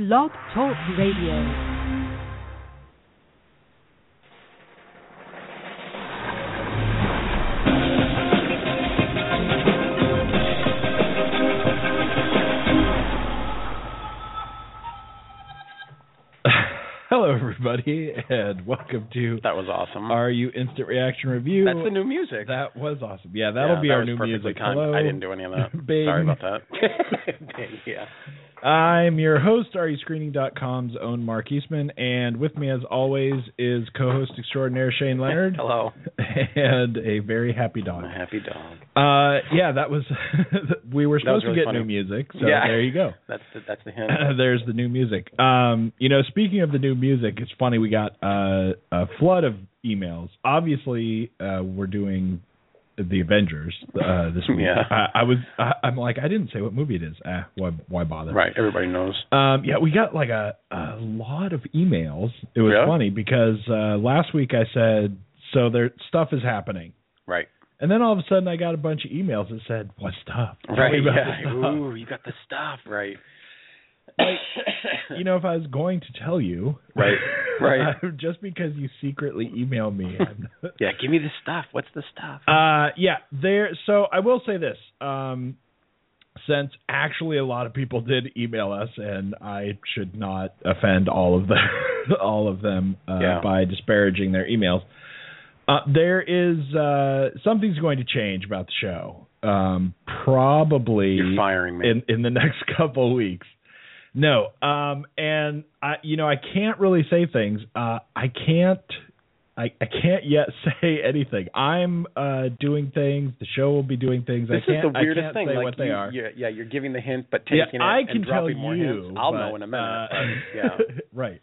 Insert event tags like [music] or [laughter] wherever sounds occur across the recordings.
Blog Talk Radio. [laughs] Hello, everybody, and welcome to That was awesome. Are You Instant Reaction Review. That's the new music. That was awesome. Yeah, that'll Yeah, be that our was new music. timed. Hello, I didn't do any of that. [laughs] Sorry about that. [laughs] yeah. I'm your host, AreYouScreening.com's own Mark Eastman, and with me, as always, is co-host extraordinaire Shane Leonard, [laughs] Hello. and a very happy dog. A happy dog. Uh, yeah, that was. [laughs] we were supposed really to get funny. new music, so Yeah. there you go. [laughs] That's the, that's the hint. There's the new music. Um, you know, speaking of the new music, it's funny we got uh, a flood of emails. Obviously, uh, we're doing the Avengers uh, this [laughs] week. Yeah. I, I was. I, I'm like, I didn't say what movie it is. Ah, why? Why bother? right. Everybody knows. Um, yeah, we got like a, a lot of emails. It was Really? funny because uh, last week I said, so there stuff is happening. Right. And then all of a sudden I got a bunch of emails that said, "What stuff?" Tell Right. Yeah. stuff." Ooh, you got the stuff. Right. [laughs] you know, if I was going to tell you, Right, [laughs] right. just because you secretly email me, [laughs] Yeah. Give me the stuff. What's the stuff? uh, yeah, there. So I will say this, um, since actually a lot of people did email us, and I should not offend all of them, all of them uh, Yeah. by disparaging their emails. Uh, there is uh, something's going to change about the show. Um, probably You're firing me. in in the next couple weeks. No, um, and I, you know, I can't really say things. Uh, I can't, I, I can't yet [laughs] say anything. I'm uh, doing things. The show will be doing things. this I is can't, the I weirdest can't thing. say like what they are. You're, yeah, you're giving the hint, but Yeah, taking I it can and dropping tell you. hints. I'll but, know in a minute. uh, [laughs] yeah. right.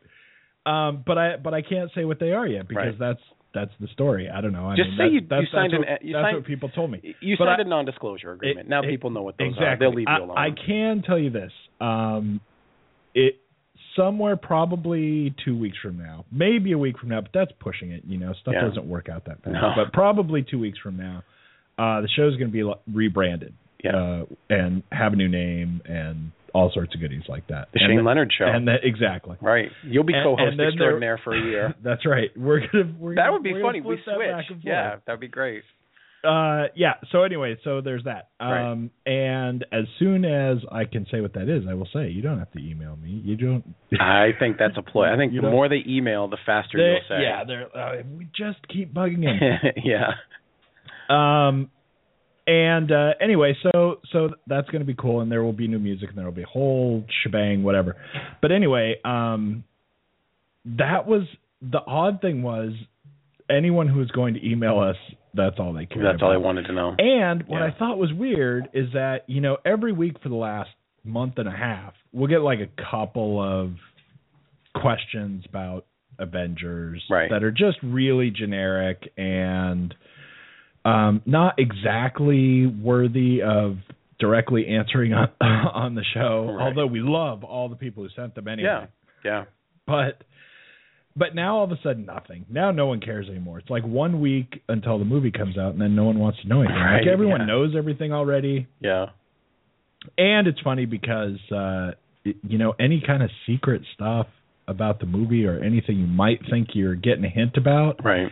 Um, but I, but I can't say what they are yet because Right. that's that's the story. I don't know. I Just mean, say you- that's, you signed that's an- you that's signed- what people told me. You But signed I- a non-disclosure agreement. It- now it- people know what those exactly. are. They'll leave I, you alone. I can tell you this. Um, it somewhere probably two weeks from now, maybe a week from now, but that's pushing it. You know, stuff Yeah. doesn't work out that fast. No. But probably two weeks from now, uh, the show's going to be rebranded. Yeah. Uh, and have a new name and all sorts of goodies like that. the and Shane then- Leonard show. And that exactly. right. You'll be And- co-host and there- extraordinaire for a year. [laughs] That's right. We're gonna. We're That gonna- would be funny. We switch. Yeah, that'd be great. Uh, yeah. So anyway, so there's that. Right. Um, and as soon as I can say what that is, I will say. You don't have to email me. You don't. [laughs] I think that's a ploy. I think the don't- more they email, the faster They- you'll say. yeah, they're. Uh, we just keep bugging him. [laughs] yeah. um, and uh, anyway, so so that's going to be cool, and there will be new music, and there will be a whole shebang, whatever. But anyway, um, that was the odd thing was anyone who is going to email us, that's all they cared. That's all I about. wanted to know. And what Yeah. I thought was weird is that you know every week for the last month and a half, we'll get like a couple of questions about Avengers Right. that are just really generic and um, not exactly worthy of directly answering on [laughs] on the show. Right. Although we love all the people who sent them anyway. Yeah. Yeah. But but now all of a sudden nothing. Now no one cares anymore. It's like one week until the movie comes out and then no one wants to know anything. Right, like everyone yeah. knows everything already. Yeah. And it's funny because uh you know any kind of secret stuff about the movie or anything you might think you're getting a hint about, Right.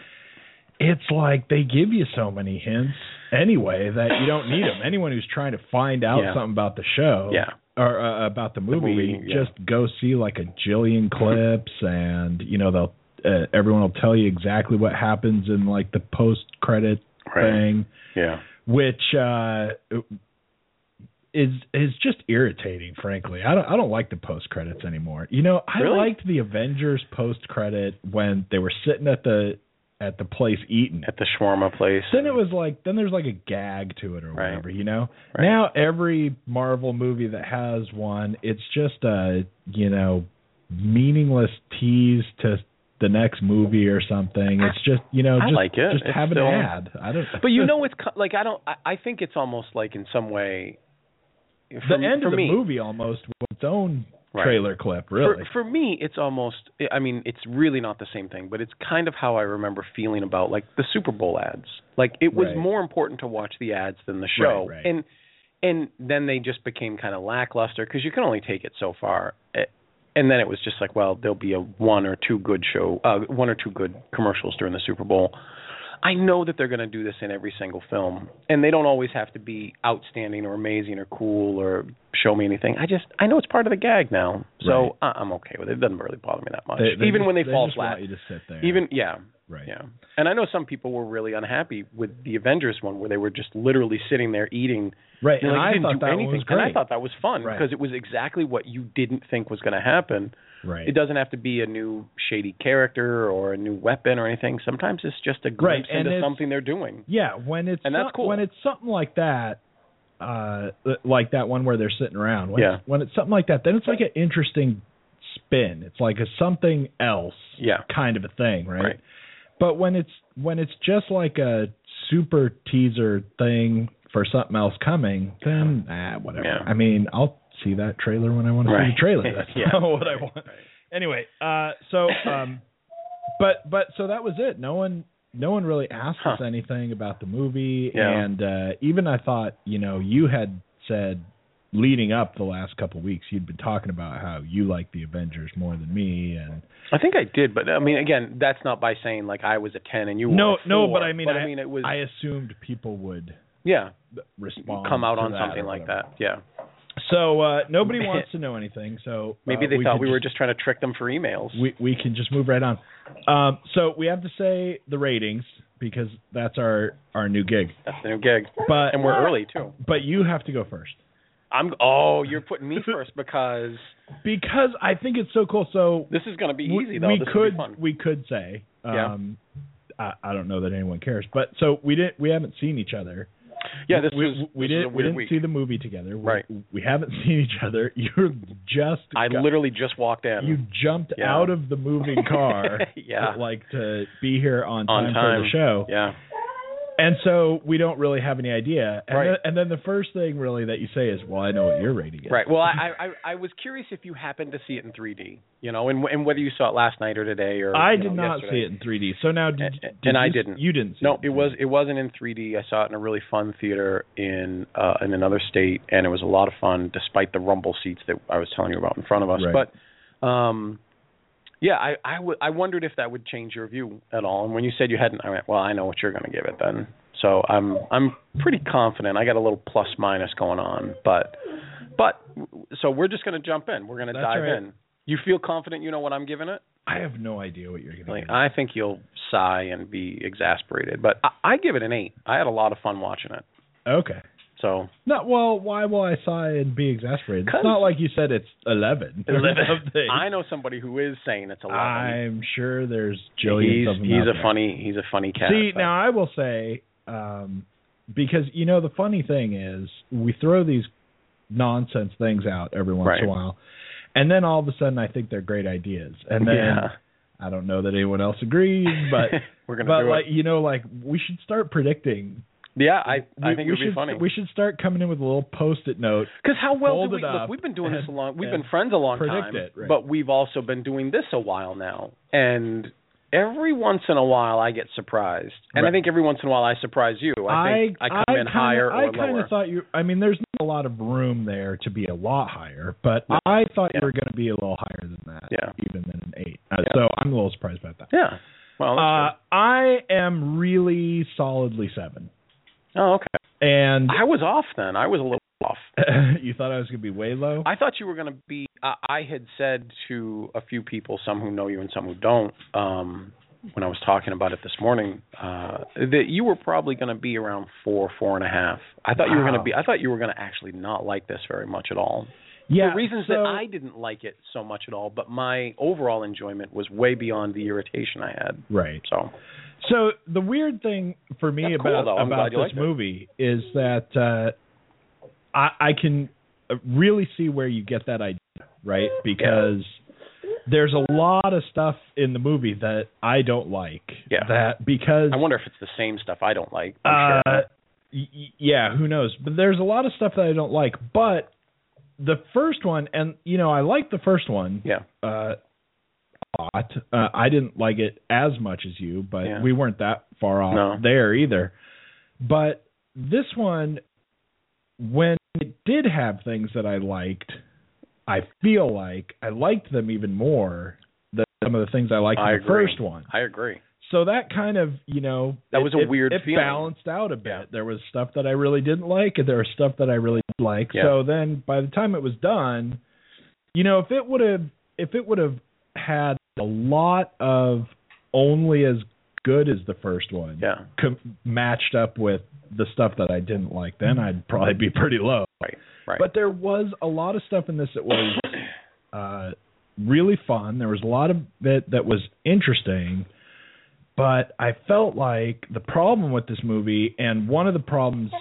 it's like they give you so many hints anyway that you don't need them. Anyone who's trying to find out Yeah. something about the show Yeah. Or uh, about the movie, movie, yeah. just go see like a jillion clips and you know they'll uh, everyone will tell you exactly what happens in like the post credit Right. thing Yeah. which uh is is just irritating frankly i don't i don't like the post credits anymore you know i Really? liked the avengers post credit when they were sitting at the at the place eating. at the shawarma place. Then it was like then there's like a gag to it or Right. whatever, you know. Right. Now every Marvel movie that has one, it's just a you know meaningless tease to the next movie or something. It's just you know I just, like it. just It's have still- an ad. I don't. But you [laughs] know, it's like I don't. I, I think it's almost like in some way. the For, end for of the me, movie almost was its own Right. trailer clip, really. For, for me, it's almost. I mean, it's really not the same thing, but it's kind of how I remember feeling about like the Super Bowl ads. Like it was Right. more important to watch the ads than the show, Right, and and then they just became kind of lackluster because you can only take it so far. And then it was just like, well, there'll be a one or two good show, uh, one or two good commercials during the Super Bowl. I know that they're going to do this in every single film, and they don't always have to be outstanding or amazing or cool or show me anything. I just I know it's part of the gag now, so Right. I I'm okay with it. It doesn't really bother me that much, They- they even just- when they, they fall flat. you to sit there. Even yeah, right. yeah. And I know some people were really unhappy with the Avengers one, where they were just literally sitting there eating. Right. They're And like, I didn't thought do that anything, was and I thought that was fun Right. because it was exactly what you didn't think was going to happen. Right. It doesn't have to be a new shady character or a new weapon or anything. Sometimes it's just a Right, glimpse and into something they're doing. Yeah, when it's And that's cool. when it's something like that, uh, like that one where they're sitting around. When Yeah. It's, when it's something like that, then it's like an interesting spin. It's like a something else Yeah. kind of a thing, right? Right. But when it's when it's just like a super teaser thing for something else coming, then ah, whatever. Yeah. I mean, I'll see that trailer when I want to see the trailer. [laughs] That's Yeah. not [laughs] what I want. Anyway, uh, so um, but but so that was it. No one no one really asked us anything about the movie, Yeah. and uh, even I thought you know you had said leading up the last couple of weeks you'd been talking about how you like the Avengers more than me and I think I did, but I mean, again, that's not by saying like I was a ten and you were no no but I mean but I, I mean it was I assumed people would yeah. respond come out on something like that. Yeah, So uh, nobody wants to know anything. So maybe uh, they thought could we were just just trying to trick them for emails. we we can just move right on. Um, so we have to say the ratings because that's our our new gig. That's the new gig, But and we're early too. But you have to go first I'm oh, you're putting me first because because I think it's so cool. So this is going to be easy though. we this could we could say Yeah. um, I, I don't know that anyone cares, but so we didn't we haven't seen each other. Yeah, this we, was we this didn't we didn't week. see the movie together. We, Right. We haven't [laughs] seen each other. [laughs] You're just I got- literally just walked in. you jumped Yeah. out of the moving car [laughs] Yeah. to, like to be here on on time, time for the show Yeah, and so we don't really have any idea and, Right. then, and then the first thing really that you say is well i know what your rating is right. Well, I, I I was curious if you happened to see it in 3D, you know, and and whether you saw it last night or today or i did know, not yesterday. see it in 3d so now did, And- did and I didn't. you didn't see it? No, it it was it wasn't in 3D. I saw it in a really fun theater in uh in another state, and it was a lot of fun, despite the rumble seats that I was telling you about in front of us. Right. But um, yeah, I I, w- I wondered if that would change your view at all. And when you said you hadn't, I went, well, I know what you're going to give it then. So I'm I'm pretty confident. I got a little plus minus going on, but but so we're just going to jump in. We're going to dive right. in. You feel confident? You know what I'm giving it? i have no idea what you're giving. Like, give I think you'll sigh and be exasperated, but I, I give it an eight. I had a lot of fun watching it. okay So not well why will i sigh and be exasperated? it's not like you said it's 11 [laughs] or [laughs] something. I know somebody who is saying it's eleven. i'm sure there's jillions he's he's a there. funny he's a funny cat. See, but- now I will say, um, because you know the funny thing is we throw these nonsense things out every once in a while, and then all of a sudden I think they're great ideas, and then yeah, I don't know that anyone else agrees, but [laughs] we're gonna but do like it. you know, like we should start predicting. Yeah, I I We- think we it would should, be funny. We should start coming in with a little post-it note. Because how well do we look? We've been doing this a long. We've been friends a long time, it, right. but we've also been doing this a while now. And every once in a while, I get surprised, and I think every once in a while, I surprise you. I think I, come in kinda, higher I kind of thought you. I mean, there's not a lot of room there to be a lot higher, but I thought Yeah. you were going to be a little higher than that. Yeah. even than an eight. Uh, Yeah. So I'm a little surprised about that. yeah. Well, Uh, I am really solidly seven. Oh, okay. and I was off then. I was a little off. [laughs] you thought I was going to be way low. I thought you were going to be. I, I had said to a few people, some who know you and some who don't, um, when I was talking about it this morning, uh, that you were probably going to be around four, four and a half. I thought you were going to be. I thought you were going to actually not like this very much at all. Yeah, for reasons so, that I didn't like it so much at all, but my overall enjoyment was way beyond the irritation I had. right. So So the weird thing for me That's about. I'm about this movie is that uh, I, I can really see where you get that idea, right? Because there's a lot of stuff in the movie that I don't like. Yeah. That because I wonder if it's the same stuff I don't like. uh, I'm sure. y- y- yeah, who knows? But there's a lot of stuff that I don't like. But the first one, and you know, I like the first one. Yeah. Uh, a lot. Uh, I didn't like it as much as you, but Yeah. we weren't that far off No. there either. But this one, when it did have things that I liked, I feel like I liked them even more than some of the things I liked I in the agree. first one. I agree. So that kind of, you know, That it- was a it- weird It feeling. balanced out a bit. Yeah. There was stuff that I really didn't like, and there was stuff that I really did like. Yeah. So then, by the time it was done, you know, if it would have, if it would have had a lot of only as good as the first one, Yeah. com- matched up with the stuff that I didn't like, then I'd probably be pretty low. Right. Right. But there was a lot of stuff in this that was uh, really fun. There was a lot of it that was interesting. But I felt like the problem with this movie, and one of the problems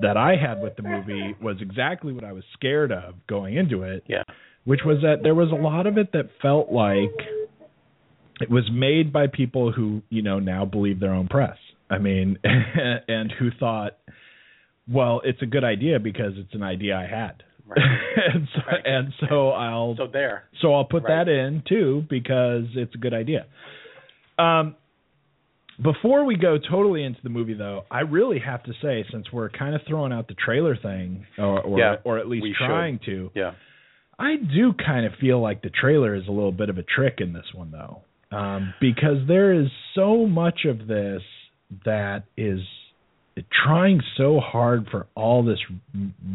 that I had with the movie was exactly what I was scared of going into it, yeah. which was that there was a lot of it that felt like it was made by people who, you know, now believe their own press. I mean, [laughs] and who thought, well, it's a good idea because it's an idea I had. Right. [laughs] and so Right. and so I'll So there. so I'll put Right. that in too because it's a good idea. Um, before we go totally into the movie, though, I really have to say, since we're kind of throwing out the trailer thing, or or, Yeah, or at least we should. trying to, Yeah. I do kind of feel like the trailer is a little bit of a trick in this one, though, um, because there is so much of this that is trying so hard for all this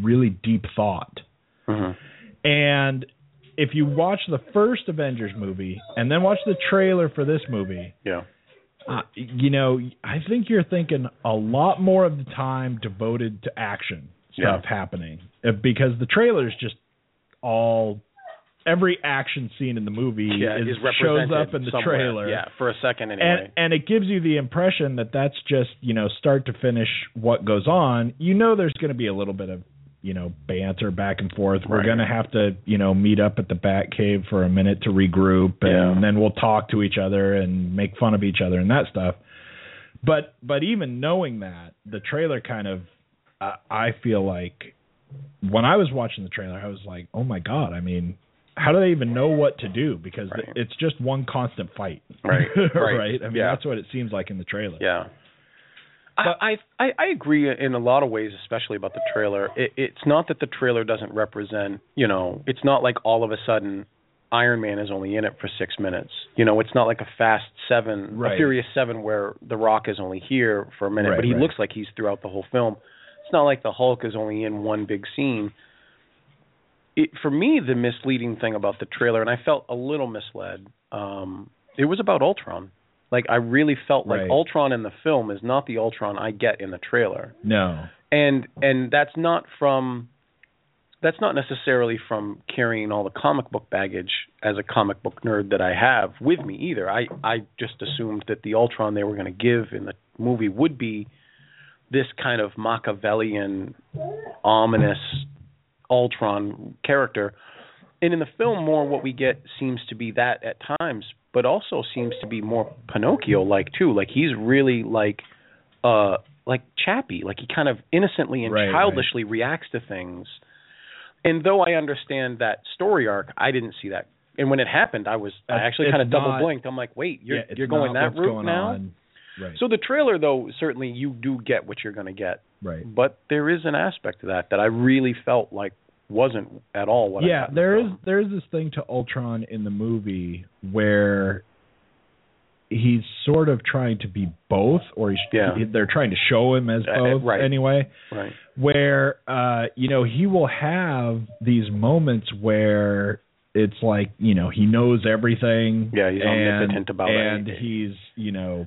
really deep thought. hmm And if you watch the first Avengers movie and then watch the trailer for this movie, Yeah. Uh, you know, I think you're thinking a lot more of the time devoted to action stuff happening uh, because the trailer is just all every action scene in the movie Yeah. is, is shows up in the somewhere. trailer. Yeah. For a second anyway. And and it gives you the impression that that's just you know start to finish what goes on. You know, there's going to be a little bit of you know banter back and forth. We're Right. to have to you know meet up at the Bat Cave for a minute to regroup, and Yeah. then we'll talk to each other and make fun of each other and that stuff. But but even knowing that, the trailer kind of uh, I feel like when I was watching the trailer, I was like, oh my god! I mean. How do they even know what to do? Because Right. it's just one constant fight, Right, [laughs] right. right? I mean, Yeah. that's what it seems like in the trailer. Yeah. But- I, I I agree in a lot of ways, especially about the trailer. It, it's not that the trailer doesn't represent, you know, it's not like all of a sudden Iron Man is only in it for six minutes. You know, it's not like a Fast Seven, Right. a Furious Seven, where The Rock is only here for a minute, Right, but he right. looks like he's throughout the whole film. It's not like the Hulk is only in one big scene. It, for me, the misleading thing about the trailer, and I felt a little misled. Um, it was about Ultron. Like I really felt like Right. Ultron in the film is not the Ultron I get in the trailer. No. And and that's not from that's not necessarily from carrying all the comic book baggage as a comic book nerd that I have with me either. I I just assumed that the Ultron they were going to give in the movie would be this kind of Machiavellian ominous Ultron character. And in the film more what we get seems to be that at times, but also seems to be more Pinocchio like too. Like he's really like uh like Chappie, like he kind of innocently and Right, childishly reacts to things. And though I understand that story arc, I didn't see that. And when it happened, I was I actually kind of double blinked. I'm like, wait, you're yeah, you're going that route going now. on. Right. So the trailer, though, certainly you do get what you're going to get, right. but there is an aspect to that that I really felt like wasn't at all what yeah, there is there is this thing to Ultron in the movie where he's sort of trying to be both, or he's Yeah. he- they're trying to show him as Uh, both right. anyway. right. Where uh, you know he will have these moments where it's like you know he knows everything. Yeah, he's and, omnipotent about and everything. he's you know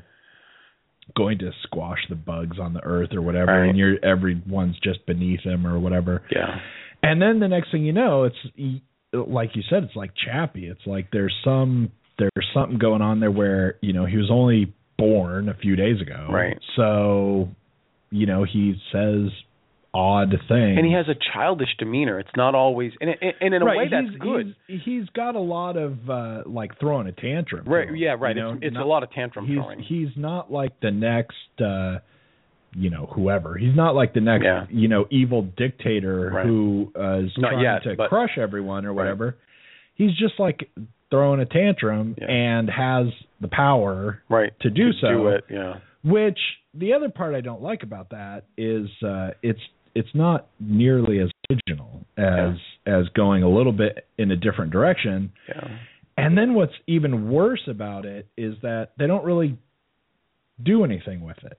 going to squash the bugs on the earth or whatever, Right. and you're everyone's just beneath him or whatever. Yeah, And then the next thing you know, it's like you said, it's like Chappie. It's like there's some there's something going on there where you know he was only born a few days ago, Right. So, you know, he says odd things, And he has a childish demeanor. It's not always, and, and, and in a right, way that's he's, good. He's, he's got a lot of uh like throwing a tantrum. Right? Yeah. Right. you know, it's it's not- a lot of tantrum he's throwing. he's not like the next uh you know whoever he's not like the next Yeah. you know evil dictator Right. who uh, is Not trying yet, to but- crush everyone or Right. whatever he's just like throwing a tantrum Yeah. and has the power right. to do so Do it. Yeah. which the other part I don't like about that is uh it's it's not nearly as original as as going a little bit in a different direction Yeah. and then what's even worse about it is that they don't really do anything with it.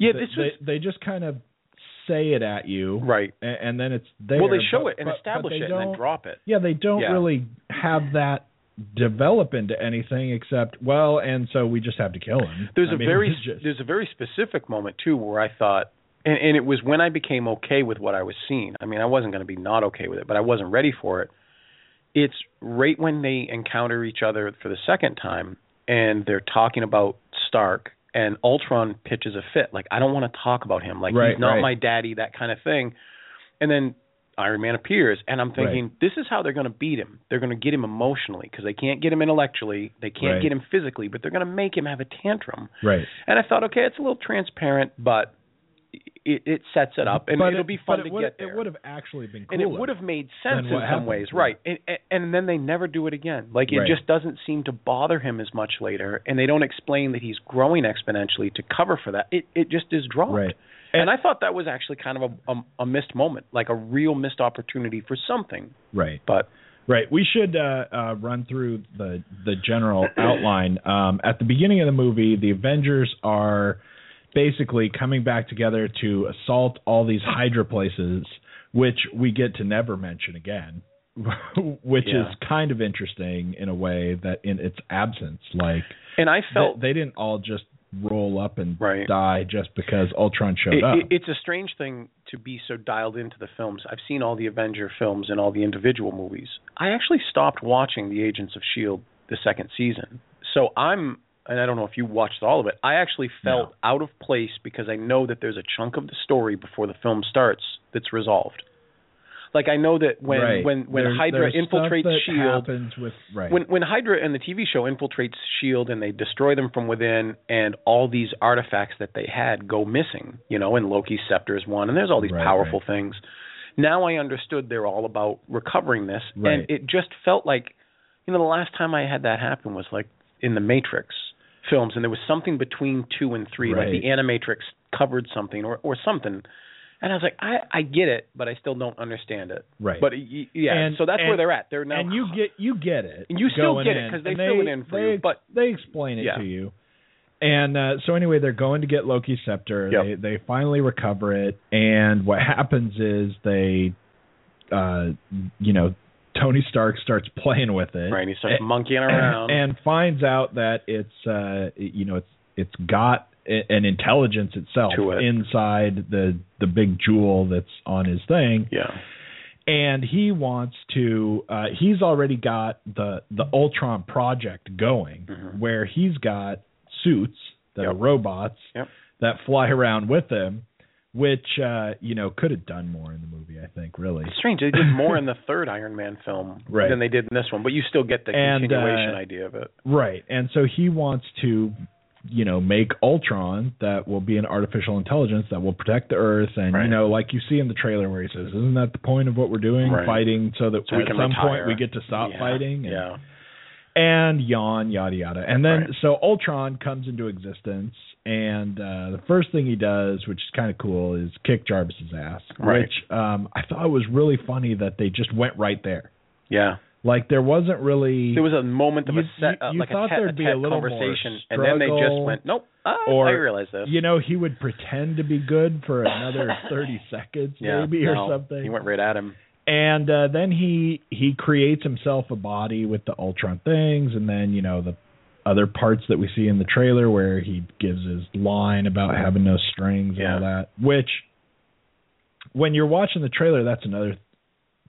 Yeah. they, This was they, they just kind of say it at you, right. and, and then it's there. Well, they show but- it and but- but establish they it and then drop it. Yeah, they don't Yeah. really have that develop into anything except well, and so we just have to kill him. There's I a mean, very just- there's a very specific moment too where I thought, and, and it was when I became okay with what I was seeing. I mean, I wasn't going to be not okay with it, but I wasn't ready for it. It's right when they encounter each other for the second time, and they're talking about Stark, and Ultron pitches a fit, like I don't want to talk about him, like Right, he's not right. my daddy, that kind of thing. And then Iron Man appears, and I'm thinking, this is how they're going to beat him. They're going to get him emotionally because they can't get him intellectually, they can't Right. get him physically, but they're going to make him have a tantrum. right. And I thought, okay, it's a little transparent, but it, it sets it up, and but it'll it, be fun to it would, get there. It would have actually been cool. and it would have made sense in some happened, ways, right? And, and and then they never do it again. Like it Right. just doesn't seem to bother him as much later, and they don't explain that he's growing exponentially to cover for that. It it just is dropped. Right. And, I thought that was actually kind of a, a a missed moment, like a real missed opportunity for something. right. But Right. We should uh, uh, run through the the general outline. Um, at the beginning of the movie, the Avengers are basically coming back together to assault all these Hydra places, which we get to never mention again. [laughs] which Yeah. is kind of interesting in a way that in its absence, like and I they, felt they didn't all just roll up and Right. die just because Ultron showed it, up. it, it's a strange thing to be so dialed into the films. I've seen all the Avenger films and all the individual movies. I actually stopped watching the Agents of Shield the second season. So I'm and I don't know if you watched all of it. I actually felt out of place because I know that there's a chunk of the story before the film starts that's resolved. Like I know that when right. when when There's- Hydra there's infiltrates Shield, happens with right. when when Hydra and the TV show infiltrates Shield and they destroy them from within, and all these artifacts that they had go missing, you know, and Loki's scepter is one, and there's all these Right, powerful things. Now I understood they're all about recovering this, and it just felt like, you know, the last time I had that happen was like in the Matrix films, and there was something between two and three, like the Animatrix covered something or or something. And I was like, I I get it, but I still don't understand it. Right. But yeah, And- so that's and- where they're at. They're now and you get you get it. And you still get it because they and fill it in for they, you, but- they explain it Yeah. to you. And uh, so anyway, they're going to get Loki's scepter. Yep. They they finally recover it, and what happens is they, uh, you know, Tony Stark starts playing with it, Right, he starts and- monkeying around. and finds out that it's uh, you know it's it's got an intelligence itself it. inside the the big jewel that's on his thing yeah. and he wants to uh he's already got the the Ultron project going Mhm. where he's got suits that Yep. are robots Yep. that fly around with him which uh you know could have done more in the movie I think really It's strange. They did [laughs] more in the third Iron Man film Right. than they did in this one, but you still get the And, continuation uh, idea of it. right and so he wants to you know make Ultron that will be an artificial intelligence that will protect the earth and you know like you see in the trailer where he says isn't that the point of what we're doing Right. fighting so that So at some retire. point we get to stop Yeah, fighting and, Yeah. And yawn, yada yada. And then Right. so Ultron comes into existence, and uh, the first thing he does, which is kind of cool, is kick Jarvis's ass. Right. Which um, I thought was really funny that they just went right there. Yeah. Like there wasn't really There was a moment of You- a set, you- uh, you like thought a there'd be a little more conversation, and then they just went, "Nope, I, or, I realize this." you know he would pretend to be good for another [laughs] thirty seconds yeah, maybe or something. He went right at him. And uh, then he he creates himself a body with the Ultron things, and then you know the other parts that we see in the trailer where he gives his line about having no strings and all that. Which, when you're watching the trailer, that's another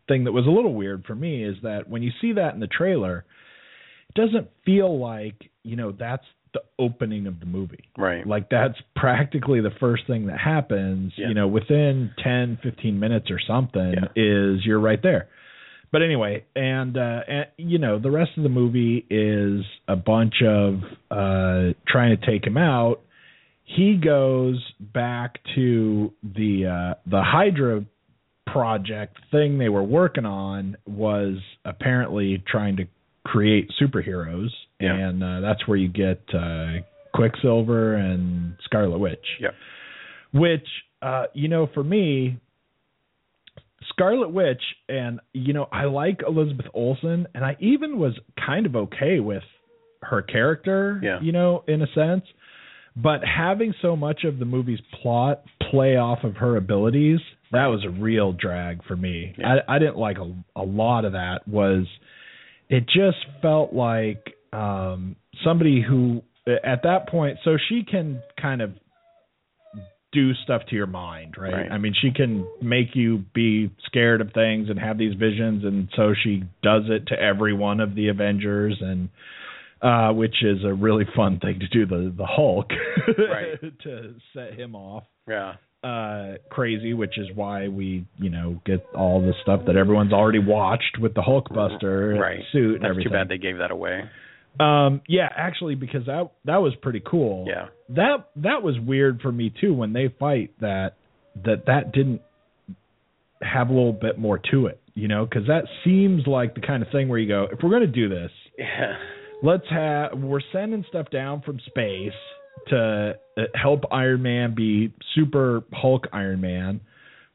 thing that was a little weird for me is that when you see that in the trailer, it doesn't feel like you know that's the opening of the movie. Right. Like that's practically the first thing that happens, Yeah. you know, within 10, 15 minutes or something Yeah. is you're right there. But anyway, and uh and you know, the rest of the movie is a bunch of uh trying to take him out. He goes back to the uh the Hydra project thing they were working on was apparently trying to create superheroes Yeah. and uh, that's where you get uh Quicksilver and Scarlet Witch. Yep. Which uh you know for me Scarlet Witch and you know I like Elizabeth Olsen and I even was kind of okay with her character, Yeah. you know, in a sense. But having so much of the movie's plot play off of her abilities, that was a real drag for me. Yeah. I I didn't like a a lot of that was it just felt like um somebody who at that point so she can kind of do stuff to your mind, right? Right. I mean, she can make you be scared of things and have these visions, and so she does it to every one of the Avengers, and uh, which is a really fun thing to do the the Hulk [laughs] Right. to set him off Yeah. Uh crazy, which is why we you know get all the stuff that everyone's already watched with the Hulkbuster Right. suit and That's everything. too bad they gave that away. Um, yeah, actually, because that that was pretty cool. Yeah. That that was weird for me too when they fight that that that didn't have a little bit more to it, you know, because that seems like the kind of thing where you go, if we're going to do this, [laughs] Yeah. let's have we're sending stuff down from space to uh, help Iron Man be super Hulk Iron Man.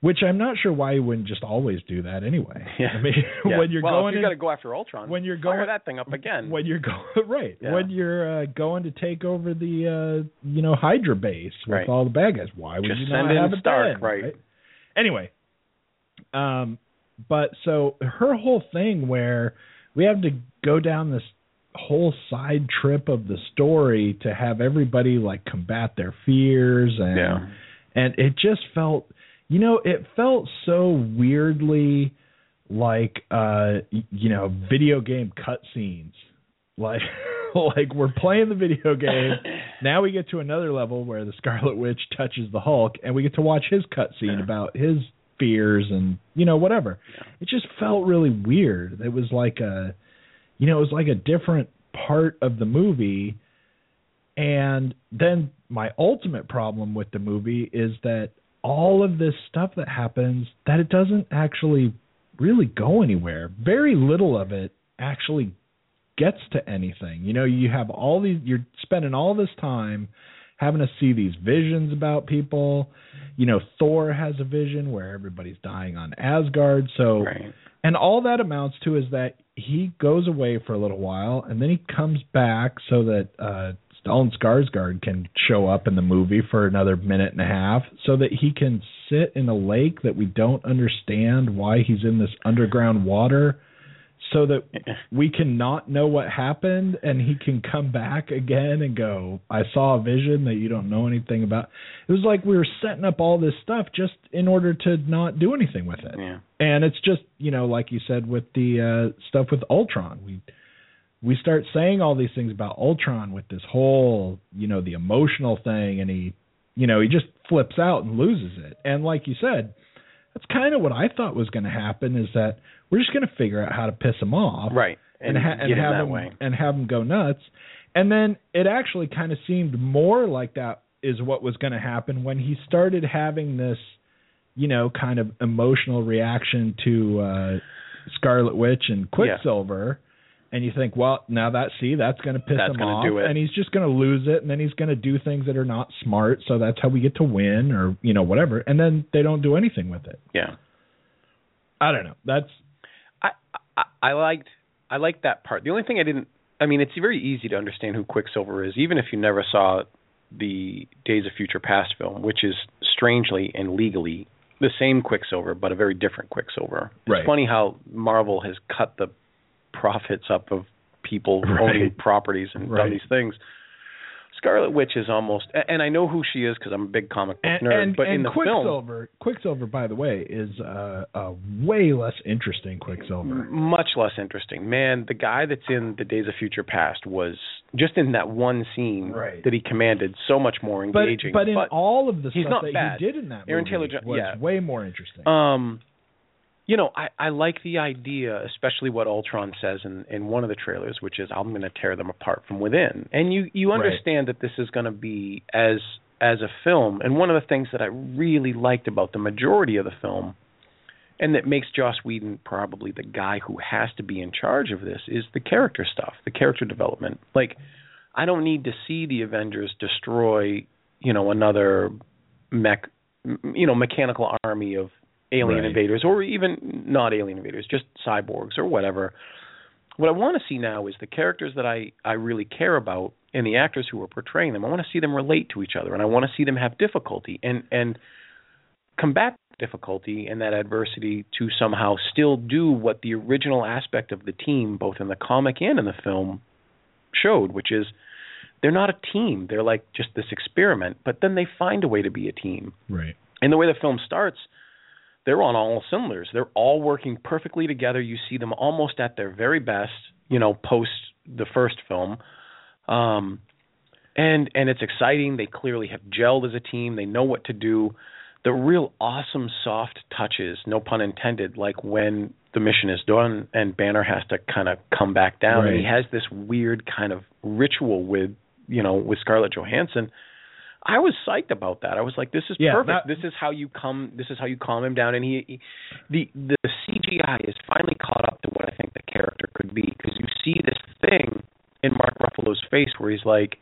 Which I'm not sure why you wouldn't just always do that anyway. [laughs] Yeah. I mean, [laughs] Yeah. when you're well, going you got to go after Ultron, when you're going that thing up again. when you're going [laughs] right Yeah. when you're uh, going to take over the uh you know hydra base with Right. all the bad guys why would Just you send not in have it Stark, then, right. anyway um but so her whole thing where we have to go down this whole side trip of the story to have everybody like combat their fears and Yeah. and it just felt you know it felt so weirdly like uh you know video game cutscenes. Like [laughs] like we're playing the video game. [laughs] Now we get to another level where the scarlet witch touches the hulk and we get to watch his cutscene Yeah. about his fears and you know whatever. It just felt really weird. It was like a you know it was like a different part of the movie and then my ultimate problem with the movie is that all of this stuff that happens that it doesn't actually really go anywhere. Very little of it actually gets to anything. You know, you have all these you're spending all this time having to see these visions about people. You know, Thor has a vision where everybody's dying on Asgard. So Right. And all that amounts to is that he goes away for a little while and then he comes back so that uh Stellan Skarsgård can show up in the movie for another minute and a half so that he can sit in a lake that we don't understand why he's in this underground water so that we can not know what happened and he can come back again and go I saw a vision that you don't know anything about. It was like we were setting up all this stuff just in order to not do anything with it Yeah. and it's just you know like you said with the uh stuff with ultron we we start saying all these things about ultron with this whole you know the emotional thing and he you know he just flips out and loses it and like you said that's kind of what i thought was going to happen is that we're just going to figure out how to piss him off Right. and, And, ha- and have him way. and have him go nuts. And then it actually kind of seemed more like that is what was going to happen when he started having this, you know, kind of emotional reaction to uh Scarlet Witch and Quicksilver. And you think, well, now that see, that's going to piss That's him off, do it. and he's just going to lose it, and then he's going to do things that are not smart. So that's how we get to win, or you know, whatever. And then they don't do anything with it. Yeah. I don't know. That's I, I liked I liked that part. The only thing I didn't I mean it's very easy to understand who Quicksilver is even if you never saw the Days of Future Past film, which is strangely and legally the same Quicksilver but a very different Quicksilver. It's Right. funny how Marvel has cut the profits up of people [laughs] Right. owning properties and Right. done these things. Scarlet Witch is almost, and I know who she is because I'm a big comic book and, nerd. and, but and in the Quicksilver, film, Quicksilver, by the way, is uh, a way less interesting Quicksilver. much less interesting. Man, the guy that's in the Days of Future Past was just in that one scene Right. that he commanded so much more But engaging. but in all of the stuff that bad. he did in that Aaron movie Taylor-Joy- was yeah. way more interesting. Um, you know, I, I like the idea, especially what Ultron says in, in one of the trailers, which is I'm going to tear them apart from within. And you you Right. understand that this is going to be as as a film. And one of the things that I really liked about the majority of the film, and that makes Joss Whedon probably the guy who has to be in charge of this, is the character stuff, the character development. Like, I don't need to see the Avengers destroy, you know, another mech, you know, mechanical army of alien Right. invaders, or even not alien invaders, just cyborgs or whatever. What I want to see now is the characters that I I really care about and the actors who are portraying them. I want to see them relate to each other, and I want to see them have difficulty and and combat difficulty and that adversity to somehow still do what the original aspect of the team, both in the comic and in the film, showed, which is they're not a team. They're like just this experiment, but then they find a way to be a team. right. And the way the film starts, they're on all cylinders. They're all working perfectly together. You see them almost at their very best, you know, post the first film. Um and and it's exciting. They clearly have gelled as a team. They know what to do. The real awesome soft touches, no pun intended, like when the mission is done and Banner has to kind of come back down and he has this weird kind of ritual with, you know, with Scarlett Johansson. I was psyched about that. I was like, "This is Yeah, perfect. that- this is how you come. This is how you calm him down." And he, he the the CGI is finally caught up to what I think the character could be because you see this thing in Mark Ruffalo's face where he's like,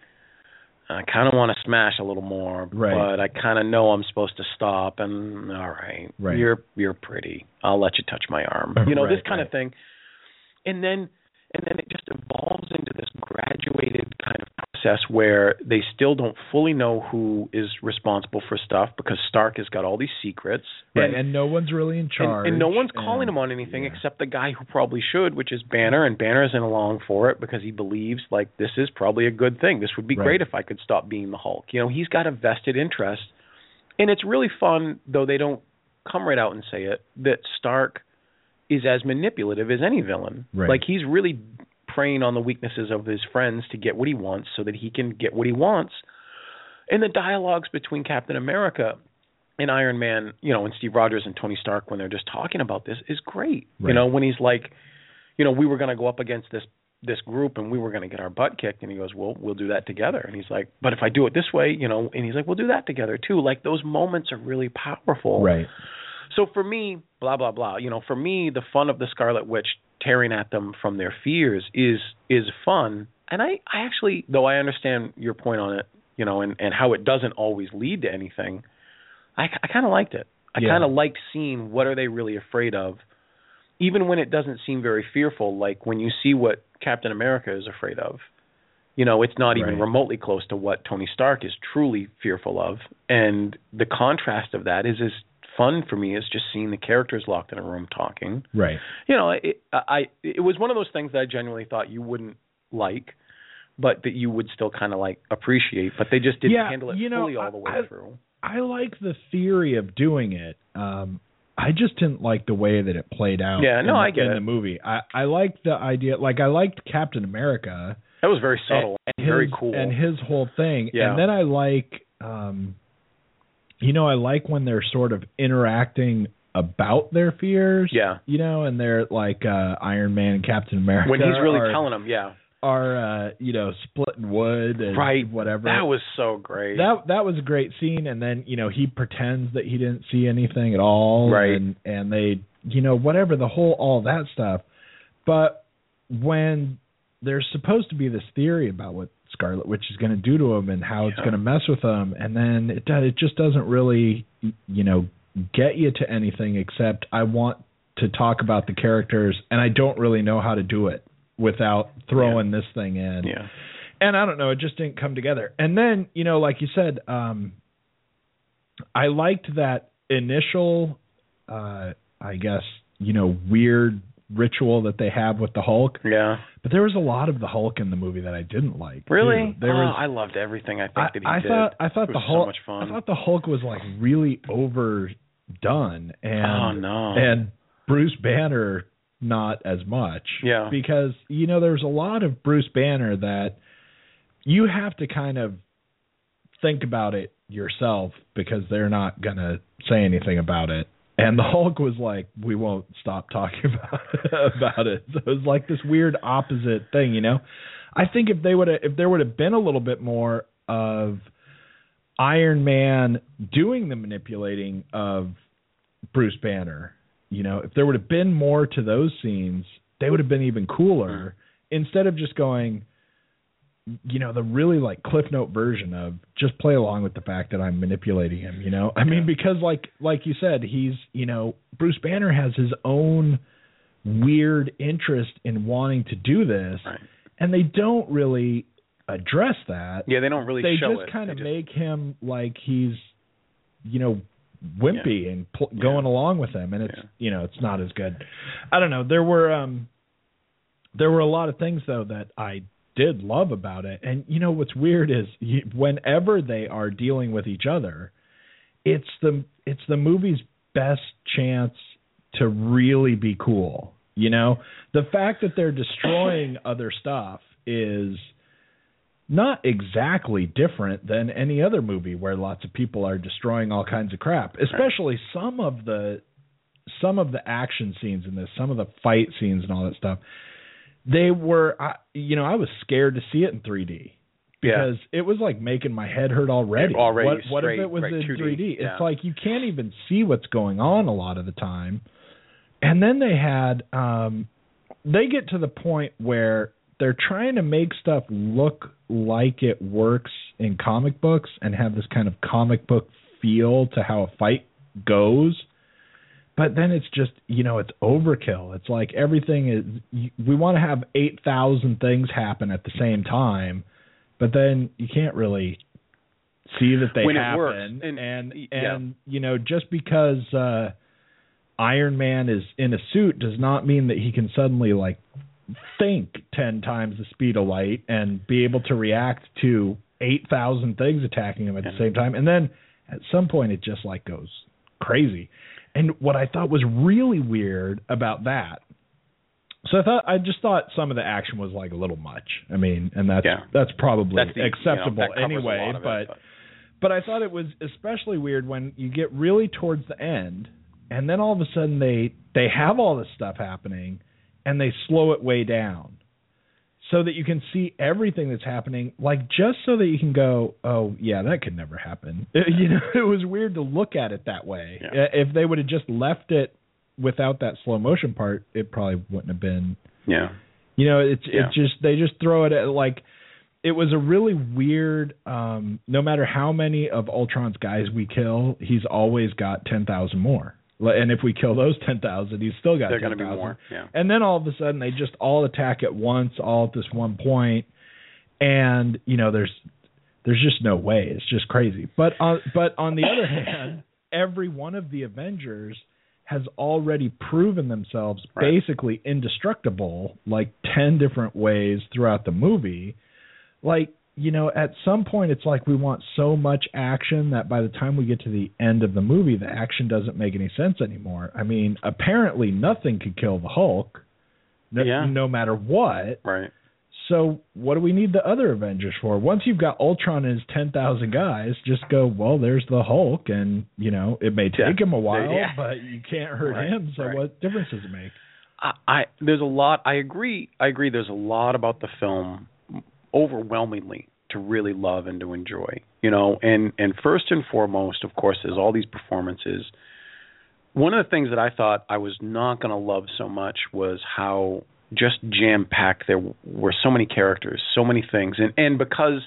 "I kind of want to smash a little more, Right. but I kind of know I'm supposed to stop." And all right, Right. you're you're pretty. I'll let you touch my arm. [laughs] You know this Right, kind right. of thing. And then and then it just evolves into this graduated kind of process where they still don't fully know who is responsible for stuff because Stark has got all these secrets. Right. And, And, no one's really in and, charge. and no one's calling and- him on anything yeah. except the guy who probably should, which is Banner, and Banner isn't along for it because he believes like this is probably a good thing. This would be Right. great if I could stop being the Hulk. You know, he's got a vested interest. And it's really fun, though they don't come right out and say it, that Stark is as manipulative as any villain. Right. Like he's really preying on the weaknesses of his friends to get what he wants so that he can get what he wants. And the dialogues between Captain America and Iron Man, you know, and Steve Rogers and Tony Stark when they're just talking about this is great. You know, when he's like, you know, we were going to go up against this this group and we were going to get our butt kicked and he goes, "Well, we'll do that together." And he's like, "But if I do it this way, you know," and he's like, "We'll do that together too." Like those moments are really powerful. Right. So for me, blah blah blah. You know, for me, the fun of the Scarlet Witch tearing at them from their fears is is fun. And I I actually, though I understand your point on it, you know, and and how it doesn't always lead to anything. I I kind of liked it. I Yeah. kind of liked seeing what are they really afraid of, even when it doesn't seem very fearful. Like when you see what Captain America is afraid of. You know, it's not even Right. remotely close to what Tony Stark is truly fearful of, and the contrast of that is as fun for me is just seeing the characters locked in a room talking. Right. You know, it, I it was one of those things that I genuinely thought you wouldn't like, but that you would still kind of like appreciate. But they just didn't Yeah, handle it you know, fully all the way I- through. I like the theory of doing it. Um, I just didn't like the way that it played out. Yeah, no, in, I get in it. the movie. I I liked the idea. Like I liked Captain America. That was very subtle and, his, very cool. and his whole thing. Yeah. And then I like, um, you know, I like when they're sort of interacting about their fears. Yeah. You know, and they're like uh, Iron Man and Captain America. when he's really are, telling them, yeah, are uh, you know splitting wood and right, whatever. That was so great. that that was a great scene and then you know he pretends that he didn't see anything at all Right. and and they you know whatever the whole all that stuff but when there's supposed to be this theory about what Scarlet Witch is going to do to him and how it's going to mess with him and then it it just doesn't really you know get you to anything except I want to talk about the characters and I don't really know how to do it without throwing this thing in. Yeah, and I don't know, it just didn't come together. And then, you know, like you said, um I liked that initial uh I guess, you know, weird ritual that they have with the Hulk. Yeah. But there was a lot of the Hulk in the movie that I didn't like. Really? too. There oh, was I loved everything I think I, that he I did. thought I thought the Hulk so much fun. I thought the Hulk was like really overdone and oh no. and Bruce Banner not as much. Yeah. Because you know there's a lot of Bruce Banner that you have to kind of think about it yourself because they're not going to say anything about it. And the Hulk was like, "We won't stop talking [laughs] about about it." So it was like this weird opposite thing, you know. I think if they would have, if there would have been a little bit more of Iron Man doing the manipulating of Bruce Banner, you know, if there would have been more to those scenes, they would have been even cooler. Mm-hmm. Instead of just going, you know, the really like cliff note version of just play along with the fact that I'm manipulating him, you know. I mean, because like like you said, he's you know, Bruce Banner has his own weird interest in wanting to do this, Right. and they don't really address that. Yeah, they don't really they just it. kind They of just- make him like he's, you know, wimpy and pl- going along with him, and it's Yeah. you know it's not as good. I don't know. There were um, there were a lot of things though that I did love about it, and you know what's weird is you, whenever they are dealing with each other, it's the it's the movie's best chance to really be cool. You know, the fact that they're destroying [laughs] other stuff is not exactly different than any other movie where lots of people are destroying all kinds of crap. Especially some of the some of the action scenes in this, some of the fight scenes and all that stuff. They were, I, you know, I was scared to see it in 3D Yeah. because it was like making my head hurt already. Already what, what if straight, it was right, in 2D, 3D? yeah. It's like you can't even see what's going on a lot of the time. And then they had um they get to the point where they're trying to make stuff look like it works in comic books and have this kind of comic book feel to how a fight goes. But then it's just, you know, it's overkill. It's like everything is we want to have 8,000 things happen at the same time, but then you can't really see that they When it happen and and- and, yeah. you know, just because uh Iron Man is in a suit does not mean that he can suddenly like think 10 times the speed of light and be able to react to 8,000 things attacking him at the same time. And then at some point it just like goes crazy. And what I thought was really weird about that. So I thought I just thought some of the action was like a little much. I mean, and that's Yeah. that's probably That's the, you know, acceptable covers a anyway, of but but but I thought it was especially weird when you get really towards the end, and then all of a sudden they they have all this stuff happening, and they slow it way down, so that you can see everything that's happening, like just so that you can go, oh yeah, that could never happen. [laughs] you know, it was weird to look at it that way. Yeah. If they would have just left it without that slow motion part, it probably wouldn't have been yeah. you know, it's Yeah. it's just they just throw it at like it was a really weird um no matter how many of Ultron's guys we kill, he's always got 10,000 more. And if we kill those 10,000, he's still got They're going to be 10,000. more. Yeah. And then all of a sudden they just all attack at once, all at this one point, and you know there's there's just no way. It's just crazy. But on but on the other [laughs] hand, every one of the Avengers has already proven themselves Right. basically indestructible, like ten different ways throughout the movie. Like you know, at some point it's like we want so much action that by the time we get to the end of the movie, the action doesn't make any sense anymore. I mean, apparently nothing could kill the Hulk, no, Yeah. no matter what. Right. So what do we need the other Avengers for? Once you've got Ultron and his ten thousand guys, just go. Well, there's the Hulk, and you know it may take Yeah. him a while, Yeah. but you can't hurt Right, him. So right. what difference does it make? I, I there's a lot. I agree. I agree. There's a lot about the film, overwhelmingly, to really love and to enjoy. You know, and and first and foremost, of course, is all these performances. One of the things that I thought I was not going to love so much was how just jam packed there were so many characters, so many things, and and because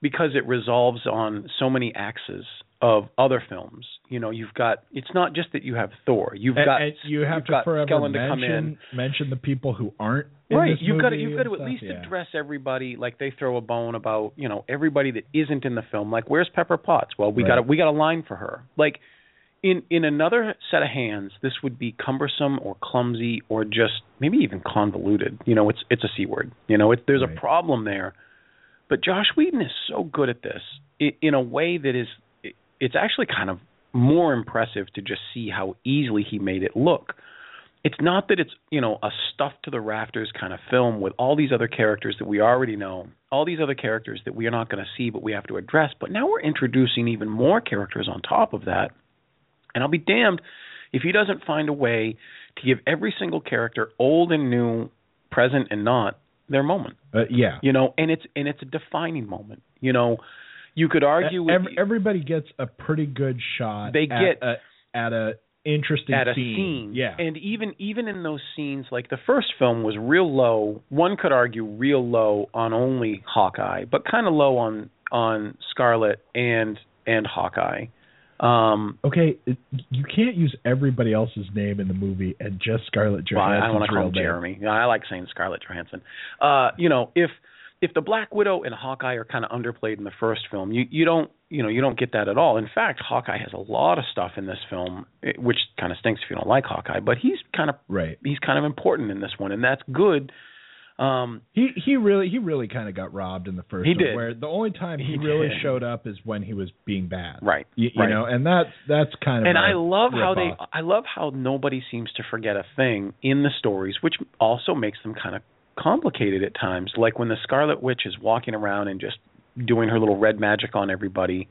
because it resolves on so many axes of other films. You know, you've got it's not just that you have Thor. You've And- got and you have to forever Skellen to come in. mention mention the people who aren't in right you've got to you've got to at stuff, least yeah. address everybody like they throw a bone about you know everybody that isn't in the film like where's pepper potts well we Right. got a we got a line for her like in in another set of hands, this would be cumbersome or clumsy or just maybe even convoluted. You know, it's it's a c word. You know, it, there's Right. a problem there. But Joss Whedon is so good at this in a way that is it's actually kind of more impressive to just see how easily he made it look. It's not that it's, you know, a stuff to the rafters kind of film with all these other characters that we already know, all these other characters that we are not going to see but we have to address, but now we're introducing even more characters on top of that. And I'll be damned if he doesn't find a way to give every single character, old and new, present and not, their moment. Uh, yeah. You know, and it's and it's a defining moment. You know, you could argue with Every, everybody gets a pretty good shot. They at get- a, at a interesting at a scene. scene. Yeah. And even even in those scenes, like the first film was real low. One could argue real low on only Hawkeye, but kind of low on on Scarlett and and Hawkeye. Um, okay, you can't use everybody else's name in the movie and just Scarlett well, I don't want to call him. Jeremy. Yeah, I like saying Scarlett Johansson. Uh, you know, if if the Black Widow and Hawkeye are kind of underplayed in the first film, you you don't you know you don't get that at all. In fact, Hawkeye has a lot of stuff in this film, eh, which kind of stinks if you don't like Hawkeye. But he's kind of Right. he's kind of important in this one, and that's good. Um, He he really he really kind of got robbed in the first. He one, did. Where the only time he, He really did. showed up is when he was being bad. Right, You, you right. know, and that's that's kind of. and I love how they. I love how nobody seems to forget a thing in the stories, which also makes them kind of complicated at times. Like when the Scarlet Witch is walking around and just doing her little red magic on everybody,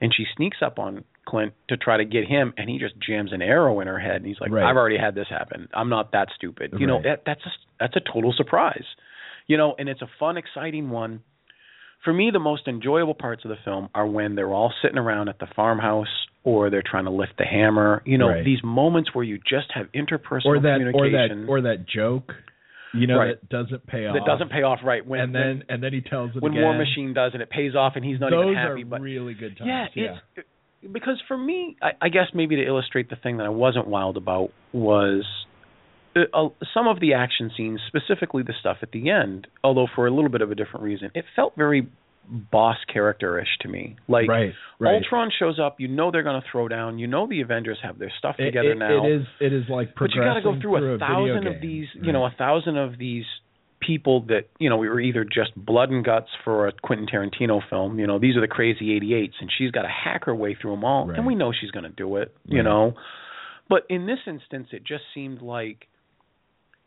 and she sneaks up on Clint to try to get him, and he just jams an arrow in her head, and he's like, Right. "I've already had this happen. I'm not that stupid." You know, that that's a, that's a total surprise. You know, and it's a fun, exciting one. For me, the most enjoyable parts of the film are when they're all sitting around at the farmhouse or they're trying to lift the hammer. You know, Right. these moments where you just have interpersonal or that or communication that or that joke, you know, Right. that doesn't pay off. that doesn't pay off right when and then and then he tells it when again. War Machine does and it pays off and he's not Those even happy. are but really good times. yeah, yeah. it's because for me, I, I guess maybe to illustrate the thing that I wasn't wild about was uh, uh, some of the action scenes, specifically the stuff at the end. Although for a little bit of a different reason, it felt very boss character-ish to me. Like right, right. Ultron shows up, you know they're going to throw down. You know the Avengers have their stuff together it- now. It is it is like but you got to go through a video thousand of these you know a thousand of these people that you know we were either just blood and guts for a Quentin Tarantino film you know these are the crazy 88s and she's got to hack her way through them all Right. and we know she's going to do it you know but in this instance it just seemed like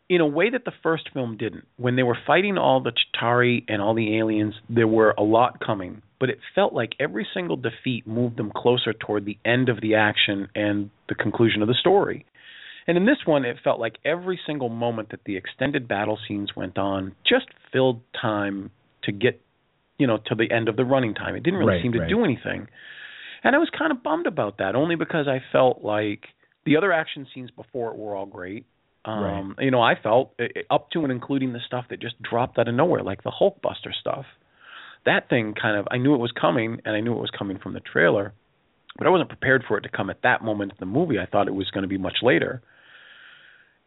in a way that the first film didn't when they were fighting all the Chitauri and all the aliens there were a lot coming but it felt like every single defeat moved them closer toward the end of the action and the conclusion of the story and in this one, it felt like every single moment that the extended battle scenes went on just filled time to get, you know, to the end of the running time. It didn't really Right, seem to right. do anything. And I was kind of bummed about that, only because I felt like the other action scenes before it were all great. Um, You know, I felt eh, eh, up to and including the stuff that just dropped out of nowhere, like the Hulkbuster stuff. That thing kind of, I knew it was coming, and I knew it was coming from the trailer, but I wasn't prepared for it to come at that moment in the movie. I thought it was going to be much later.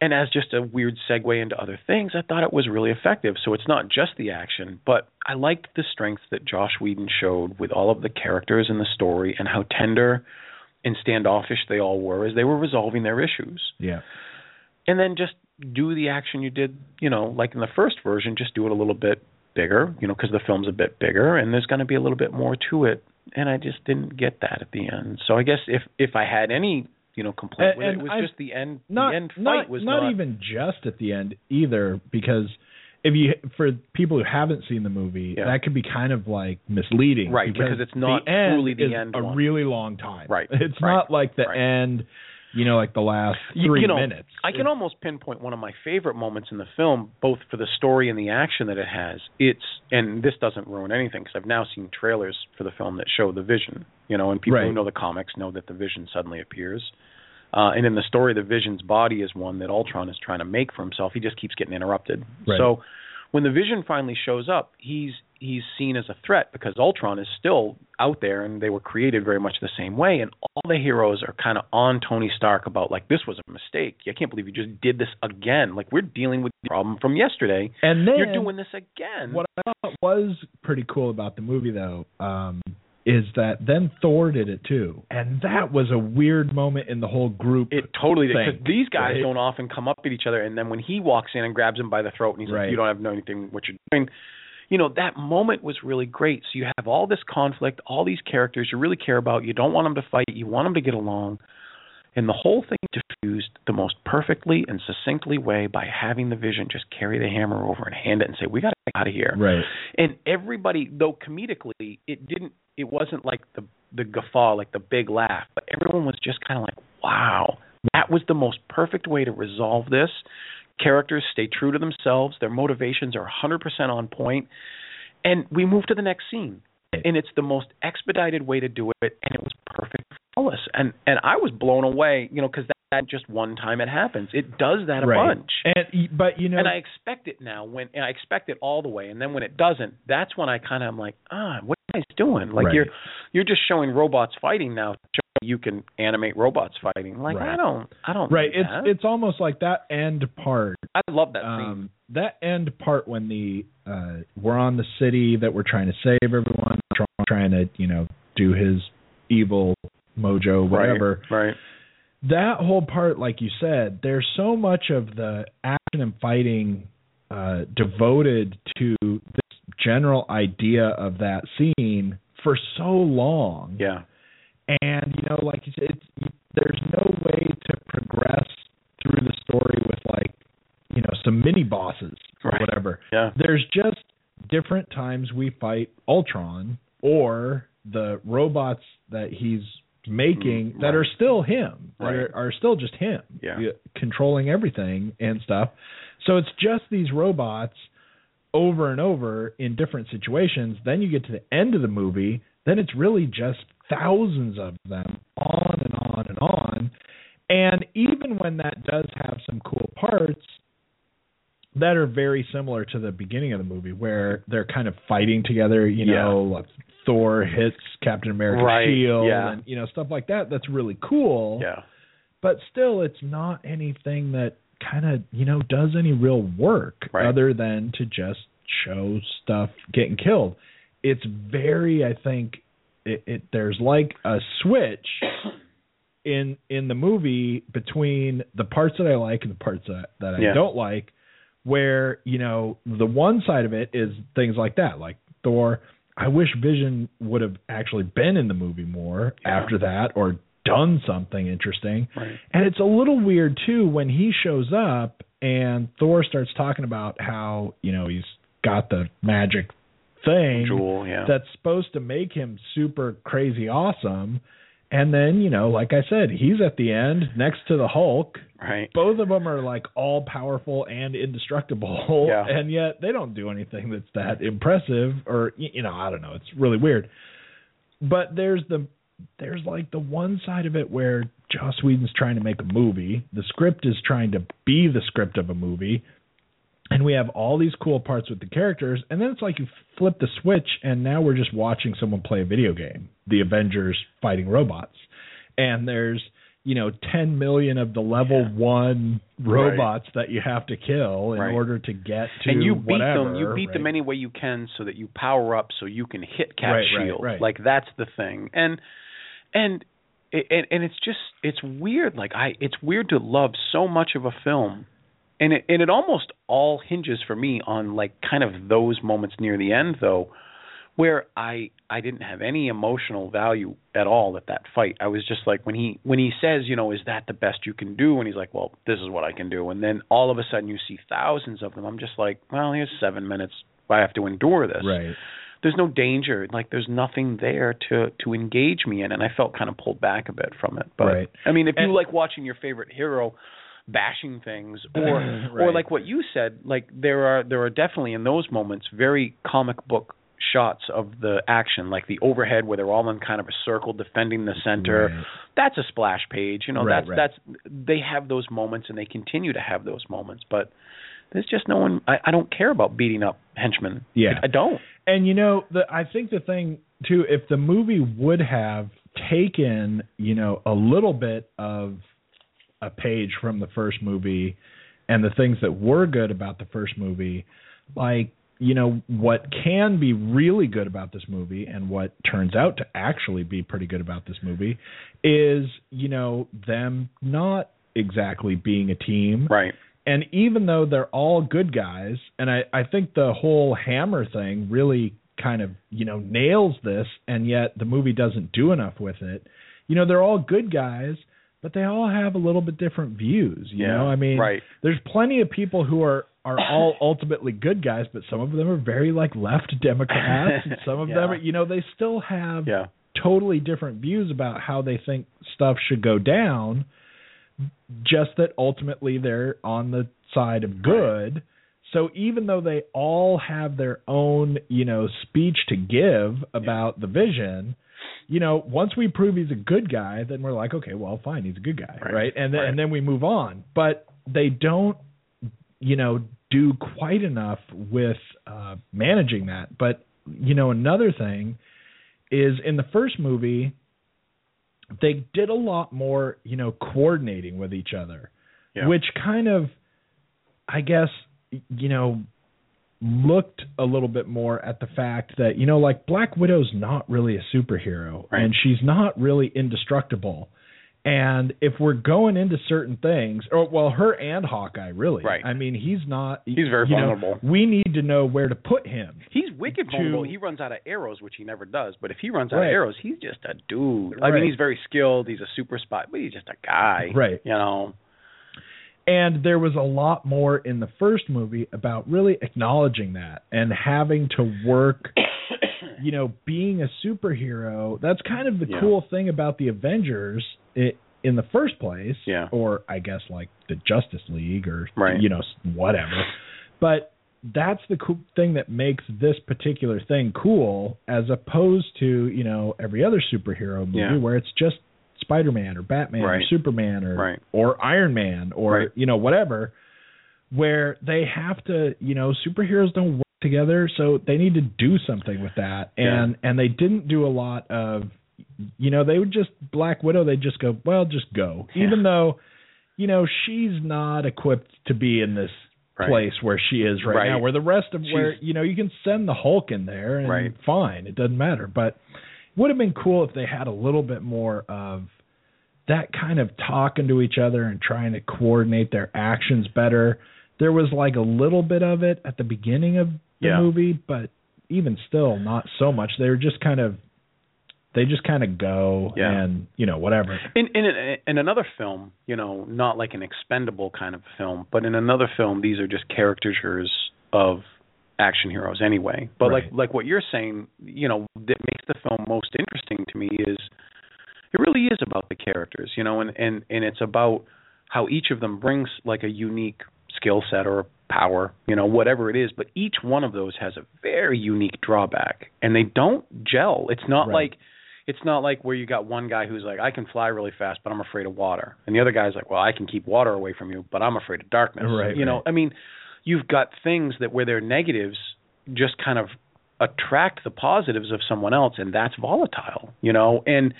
And as just a weird segue into other things, I thought it was really effective. So it's not just the action, but I liked the strength that Joss Whedon showed with all of the characters in the story and how tender and standoffish they all were as they were resolving their issues. Yeah. And then just do the action you did, you know, like in the first version, just do it a little bit bigger, you know, because the film's a bit bigger and there's going to be a little bit more to it. And I just didn't get that at the end. So I guess if if I had any, you know, complaint And- with it, and it was I- just the end. Not the end fight not was not, not even just at the end either because if you for people who haven't seen the movie, Yeah. that could be kind of like misleading, Right, because it's not the end truly the end a one. really long time. Right, [laughs] It's right, not like the right. end, you know, like the last [laughs] three you know, minutes. I can almost pinpoint one of my favorite moments in the film, both for the story and the action that it has. It's and this doesn't ruin anything because I've now seen trailers for the film that show the Vision. You know, and people who know the comics know that the Vision suddenly appears. Uh, and in the story, the Vision's body is one that Ultron is trying to make for himself. He just keeps getting interrupted. Right. So when the Vision finally shows up, he's he's seen as a threat because Ultron is still out there, and they were created very much the same way. And all the heroes are kind of on Tony Stark about like this was a mistake. I can't believe you just did this again. Like we're dealing with the problem from yesterday. and then You're doing this again. What I thought was pretty cool about the movie, though, um, is that then Thor did it too, and that was a weird moment in the whole group. It totally did. thing, Because these guys right? don't often come up at each other, and then when he walks in and grabs him by the throat, and he's Right. like, "You don't have no anything what you're doing," you know, that moment was really great. So you have all this conflict, all these characters you really care about. You don't want them to fight. You want them to get along, and the whole thing diffused the most perfectly and succinctly way by having the Vision just carry the hammer over and hand it and say, "We got to get out of here." right. and everybody though comedically it didn't it wasn't like the the guffaw like the big laugh but everyone was just kind of like wow that was the most perfect way to resolve this characters stay true to themselves. Their motivations are 100% on point. And we move to the next scene. And it's the most expedited way to do it. And it was perfect flawless and and I was blown away you know cuz that, just one time it happens it does that a right. bunch And but you know, and I expect it now when and I expect it all the way, and then when it doesn't, that's when I kind of am like, ah, what are you guys doing? Like Right. you're you're just showing robots fighting now. You can animate robots fighting. Like I don't, I don't. right. It's that. it's almost like that end part. I love that scene. Um, that end part when the uh, we're on the city that we're trying to save everyone, trying to you know do his evil mojo whatever. Right. That whole part, like you said, there's so much of the action and fighting uh, devoted to this general idea of that scene for so long. Yeah. And you know, like you said, it's, there's no way to progress through the story with like, you know, some mini bosses or Right. whatever. Yeah. There's just different times we fight Ultron or the robots that he's making Mm, that right. are still him, that are, are still just him, Yeah. controlling everything and stuff. So it's just these robots over and over in different situations. Then you get to the end of the movie, then it's really just thousands of them on and on and on. And even when that does have some cool parts that are very similar to the beginning of the movie where they're kind of fighting together, you Yeah. know, like Thor hits Captain America's Right, shield yeah. and you know stuff like that that's really cool Yeah. but still it's not anything that kind of you know does any real work Right. other than to just show stuff getting killed it's very i think it, it there's like a switch [coughs] in in the movie between the parts that i like and the parts that, that i Yeah. don't like where you know the one side of it is things like that like thor i wish vision would have actually been in the movie more Yeah. after that or done something interesting Right. and it's a little weird too when he shows up and Thor starts talking about how, you know, he's got the magic thing Jewel. Yeah. that's supposed to make him super crazy awesome. And then, you know, like I said, he's at the end next to the Hulk. right. Both of them are like all powerful and indestructible, [laughs] Yeah. and yet they don't do anything that's that impressive or you know, I don't know, it's really weird. But there's the there's like the one side of it where Joss Whedon's trying to make a movie. The script is trying to be the script of a movie. And we have all these cool parts with the characters, and then it's like you flip the switch, and now we're just watching someone play a video game. The Avengers fighting robots, and there's you know 10 million of the level one robots that you have to kill in Right. order to get to and you beat whatever, them. You beat them any way you can, so that you power up, so you can hit Cap Right, right, Shield. right. Like that's the thing. And and and and it's just it's weird. Like I, it's weird to love so much of a film, and it and it almost all hinges for me on like kind of those moments near the end, though, where I I didn't have any emotional value at all at that fight. I was just like when he when he says, you know, is that the best you can do? And he's like, well, this is what I can do. And then all of a sudden you see thousands of them. I'm just like, well, here's seven minutes. I have to endure this. right. There's no danger. Like there's nothing there to to engage me in, and I felt kind of pulled back a bit from it. But Right. I mean, if And- you like watching your favorite hero bashing things [laughs] or or like what you said like there are there are definitely in those moments very comic book shots of the action like the overhead where they're all in kind of a circle defending the center Right. that's a splash page you know Right, that's right. that's they have those moments and they continue to have those moments but there's just no one I, I don't care about beating up henchmen Yeah. I, I don't And you know, the I think the thing too, if the movie would have taken, you know, a little bit of a page from the first movie and the things that were good about the first movie, like, you know what can be really good about this movie and what turns out to actually be pretty good about this movie is you know them not exactly being a team Right. and even though they're all good guys and i i think the whole hammer thing really kind of you know nails this and yet the movie doesn't do enough with it you know they're all good guys but they all have a little bit different views you Yeah, know i mean right. there's plenty of people who are are all [laughs] ultimately good guys but some of them are very like left [laughs] democrats and some of them are you know they still have Yeah. totally different views about how they think stuff should go down just that ultimately they're on the side of good so even though they all have their own you know speech to give about the vision you know once we prove he's a good guy then we're like okay well fine he's a good guy right, Right. and then Right. and then we move on but they don't you know do quite enough with uh managing that but you know another thing is in the first movie they did a lot more you know coordinating with each other Yeah. which kind of i guess you know looked a little bit more at the fact that you know like black widow's not really a superhero Right. and she's not really indestructible and if we're going into certain things or well her and hawkeye really Right. i mean he's not He's very you know, vulnerable. we need to know where to put him He's wicked To- vulnerable. He runs out of arrows, which he never does. But if he runs out Right. of arrows, he's just a dude. I Right. mean, he's very skilled. He's a super spy, but he's just a guy. Right. You know. And there was a lot more in the first movie about really acknowledging that and having to work [coughs] you know being a superhero that's kind of the Yeah. cool thing about the avengers i in the first place Yeah. or i guess like the justice league or Right. you know whatever but that's the cool thing that makes this particular thing cool as opposed to you know every other superhero movie Yeah. where it's just spider-man or batman or superman or Right. or iron man or Right. you know whatever where they have to you know superheroes don't work together so they need to do something with that Yeah. and and they didn't do a lot of you know they would just black widow they just go well just go Yeah. even though you know she's not equipped to be in this Right. place where she is right, Right. now where the rest of where you know you can send the hulk in there and Right. fine it doesn't matter but would have been cool if they had a little bit more of that kind of talking to each other and trying to coordinate their actions better. There was like a little bit of it at the beginning of the Yeah. movie, but even still not so much. They were just kind of they just kind of go Yeah. and you know whatever. In in in another film, you know, not like an expendable kind of film, but in another film, these are just caricatures of action heroes anyway. But Right. like like what you're saying, you know, that makes the film most interesting to me is it really is about the characters, you know, and and and it's about how each of them brings like a unique skill set or power, you know, whatever it is, but each one of those has a very unique drawback and they don't gel. It's not Right. like it's not like where you got one guy who's like, I can fly really fast, but I'm afraid of water, and the other guy's like, Well, I can keep water away from you, but I'm afraid of darkness. Right, You know. I mean, you've got things that where their negatives just kind of attract the positives of someone else, and that's volatile. You know, and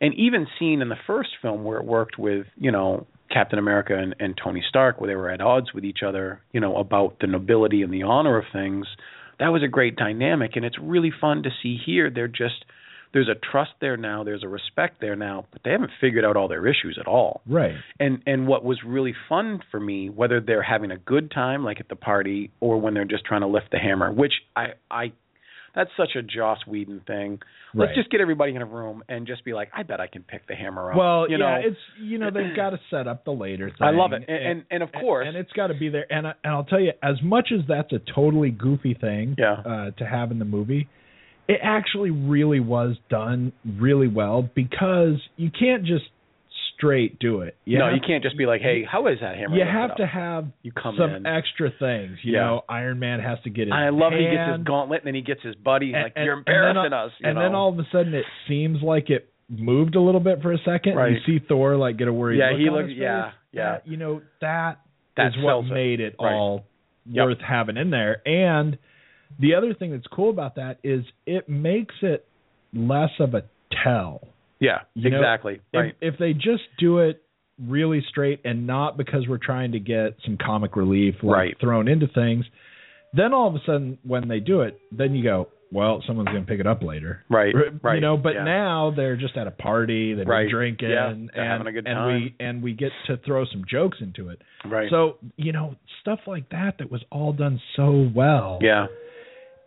and even seen in the first film where it worked with you know Captain America and, and Tony Stark, where they were at odds with each other, you know, about the nobility and the honor of things. That was a great dynamic, and it's really fun to see here. They're just there's a trust there now, there's a respect there now, but they haven't figured out all their issues at all. Right. And and what was really fun for me, whether they're having a good time like at the party or when they're just trying to lift the hammer, which I I that's such a Joss Whedon thing. Let's Right. just get everybody in a room and just be like, I bet I can pick the hammer up. Well, you yeah, know, it's you know they've got to set up the later thing. I love it, and and, and of course, and it's got to be there. And I, and I'll tell you, as much as that's a totally goofy thing Yeah. uh, to have in the movie, it actually really was done really well because you can't just straight do it. You no, you can't just be like, hey, how is that hammer? You have up? to have You come some in. extra things. You Yeah. know, Iron Man has to get his. I love he gets his gauntlet and then he gets his buddy. And- like, and- you're and embarrassing all- us. You and know? then all of a sudden, it seems like it moved a little bit for a second. Right. You see Thor like get a worried Yeah, look he his yeah, yeah. You know that That is what it. made it Right. all Yep. worth having in there. And the other thing that's cool about that is it makes it less of a tell. yeah, You know, exactly. right. If, if they just do it really straight and not because we're trying to get some comic relief like, Right. thrown into things, Then all of a sudden, when they do it, then you go, well, someone's going to pick it up later. Right, right, You know, but yeah. now they're just at a party, they're Right, drinking, yeah, and having a good and we and we get to throw some jokes into it. Right. So you know, stuff like that that was all done so well. yeah.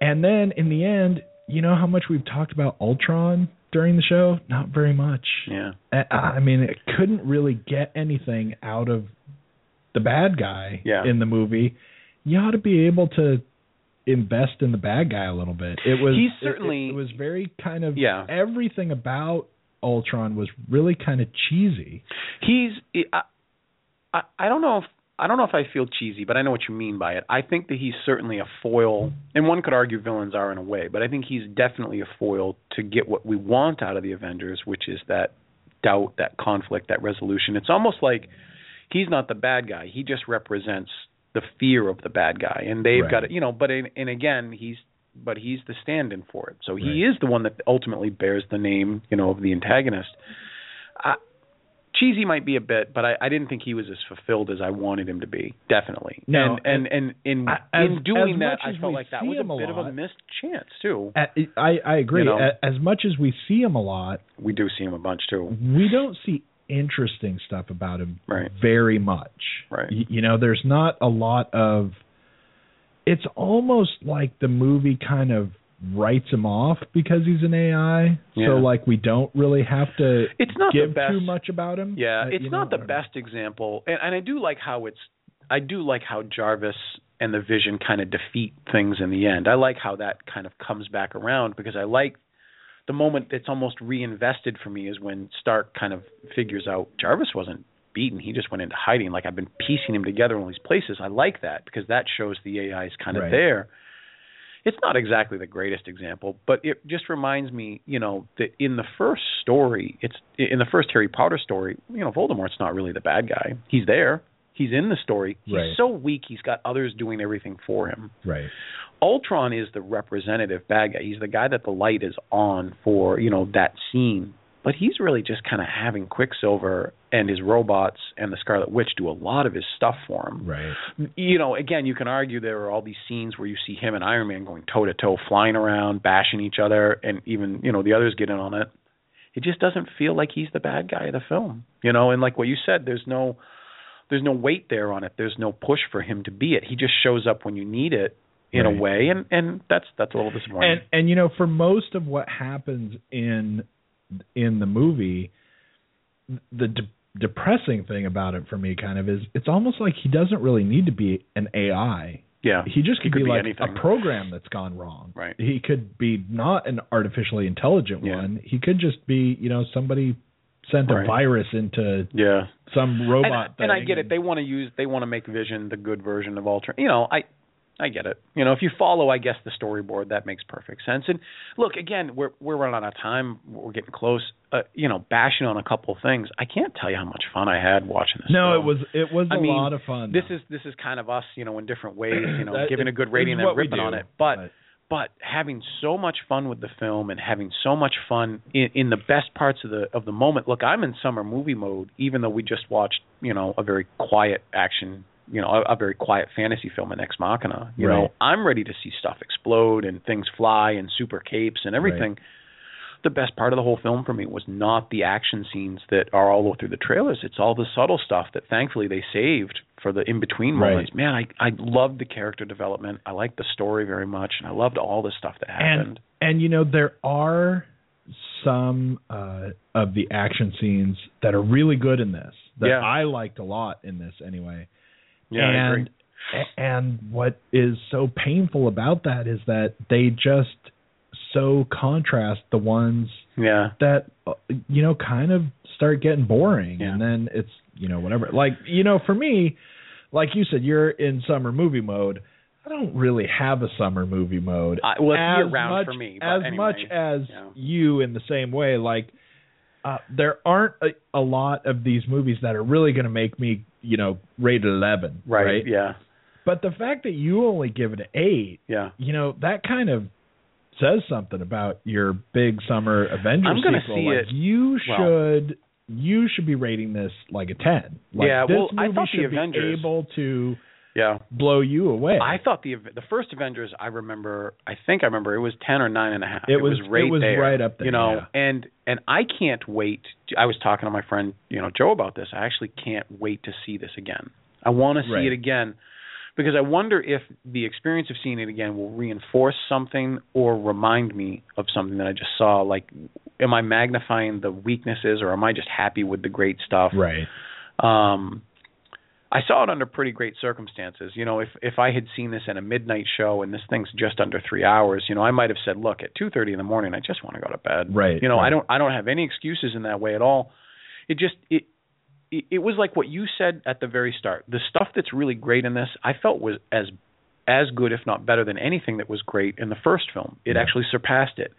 And then in the end, you know how much we've talked about Ultron during the show? Not very much. Yeah. I mean, it couldn't really get anything out of the bad guy Yeah. in the movie. You ought to be able to invest in the bad guy a little bit. It was it- certainly- it, was very kind of Yeah. everything about Ultron was really kind of cheesy. He's I, I I don't know if I don't know if I feel cheesy, but I know what you mean by it. I think that he's certainly a foil, and one could argue villains are in a way, but I think he's definitely a foil to get what we want out of the Avengers, which is that doubt, that conflict, that resolution. It's almost like he's not the bad guy; he just represents the fear of the bad guy, and they've Right. got it. You know, but in, and again, he's but he's the stand-in for it, so he Right. is the one that ultimately bears the name, you know, of the antagonist. I, cheesy might be a bit, but I, I didn't think he was as fulfilled as I wanted him to be. Definitely. No, and and and in I- as- in doing as that, I felt like that was a a bit of a missed chance too. I I agree. You know? As much as we see him a lot, We do see him a bunch too. we don't see interesting stuff about him Right. very much. Right. Y- you know, there's not a lot of. It's almost like the movie kind of writes him off because he's an AI. Yeah. So like we don't really have to It's not give best- too much about him. Yeah, Uh, it's you not the best example, and, and I do like how it's. I do like how Jarvis and the Vision kind of defeat things in the end. I like how that kind of comes back around because I like the moment that's almost reinvested for me is when Stark kind of figures out Jarvis wasn't beaten; he just went into hiding. Like I've been piecing him together in all these places. I like that because that shows the AI is kind of Right. there. It's not exactly the greatest example, but it just reminds me, you know, that in the first story, it's in the first Harry Potter story, you know, Voldemort's not really the bad guy. He's there. He's in the story. He's Right. so weak. He's got others doing everything for him. Right. Ultron is the representative bad guy. He's the guy that the light is on for, you know, that scene. But he's really just kind of having Quicksilver and his robots and the Scarlet Witch do a lot of his stuff for him Right. you know, again, you can argue there are all these scenes where you see him and Iron Man going toe to toe, flying around, bashing each other, and even you know the others get in on it. It just doesn't feel like he's the bad guy of the film, you know. And like what you said, there's no, there's no weight there on it. There's no push for him to be it. He just shows up when you need it in Right. a way, and and that's that's a little disappointing. And and you know, for most of what happens in in the movie, the depressing thing about it for me kind of is it's almost like he doesn't really need to be an AI. yeah, He just could, could be, be like anything. a program that's gone wrong. Right. He could be not an artificially intelligent Yeah. one. He could just be, you know, somebody sent a virus into yeah. some robot and, and I get it. They want to use they want to make Vision the good version of Ultron. You know, I I get it. You know, if you follow, I guess the storyboard, that makes perfect sense. And look, again, we're we're running out of time. We're getting close. Uh, you know, bashing on a couple of things. I can't tell you how much fun I had watching this. No, film. it was it was a I mean, lot of fun. This though. is this is kind of us, you know, in different ways. [clears throat] You know, That- giving a good rating and ripping on it, but but- but having so much fun with the film and having so much fun in, in the best parts of the of the moment. Look, I'm in summer movie mode, even though we just watched, you know, a very quiet action, you know, a, a very quiet fantasy film in Ex Machina. You Right. know, I'm ready to see stuff explode and things fly and super capes and everything. The best part of the whole film for me was not the action scenes that are all through the trailers. It's all the subtle stuff that thankfully they saved for the in between Right. moments. Man, I I loved the character development. I liked the story very much, and I loved all the stuff that happened. And and you know there are some uh, of the action scenes that are really good in this that Yeah. I liked a lot in this anyway. Yeah, I agree. and and what is so painful about that is that they just so contrast the ones Yeah, that uh, you know kind of start getting boring Yeah. and then it's you know whatever like you know for me like you said you're in summer movie mode I don't really have a summer movie mode I, well, as year round much, for me. As anyway, much as yeah. you in the same way like uh, there aren't a, a lot of these movies that are really going to make me you know rated 11 right, right yeah, but the fact that you only give it an 8 yeah. you know that kind of says something about your big summer Avengers I'm gonna sequel. see like, it- You well- should you should be rating this like a ten. Like, Yeah, this well, I movie thought the should Avengers- be able to Yeah. blow you away. I thought the the first Avengers. I remember. I think I remember it was ten or nine and a half. It was- right it was there. right up there, You know, yeah. and and I can't wait. I was talking to my friend, you know, Joe about this. I actually can't wait to see this again. I want to see Right. it again because I wonder if the experience of seeing it again will reinforce something or remind me of something that I just saw. Like, am I magnifying the weaknesses or am I just happy with the great stuff? right. um I saw it under pretty great circumstances. You know, if if I had seen this in a midnight show and this thing's just under 3 hours, you know, I might have said, "Look, at 2:30 in the morning, I just want to go to bed." Right, You know, I don't I don't have any excuses in that way at all. It just it it, it was like what you said at the very start. The stuff that's really great in this, I felt was as as good if not better than anything that was great in the first film. It Yeah. actually surpassed it.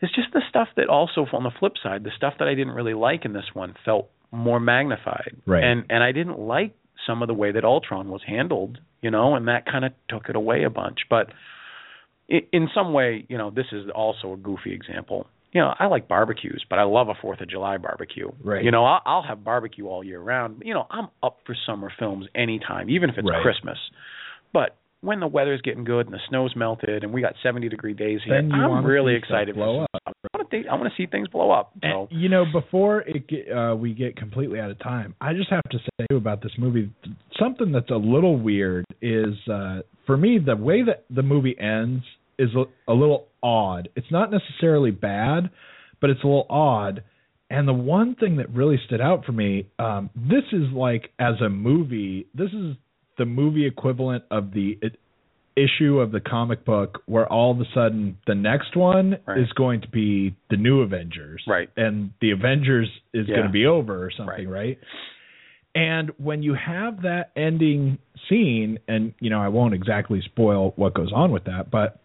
It's just the stuff that also on the flip side, the stuff that I didn't really like in this one felt more magnified. Right. And and I didn't like some of the way that Ultron was handled, you know, and that kind of took it away a bunch. But i in some way, you know, this is also a goofy example. You know, I like barbecues, but I love a Fourth of July barbecue. Right. You know, I'll, I'll have barbecue all year round. You know, I'm up for summer films anytime, even if it's Right. Christmas. But when the weather's getting good and the snow's melted and we got 70 degree days here, I'm really excited blow up. stuff. I want to I want to see things blow up. So And, you know, before it get, uh, we get completely out of time, I just have to say about this movie something that's a little weird is uh, for me the way that the movie ends is a, a little odd. It's not necessarily bad, but it's a little odd. And the one thing that really stood out for me, um, this is like as a movie, this is the movie equivalent of the issue of the comic book where all of a sudden the next one Right. is going to be the new Avengers. Right. And the Avengers is Yeah. going to be over or something, right. And when you have that ending scene, and you know, I won't exactly spoil what goes on with that, but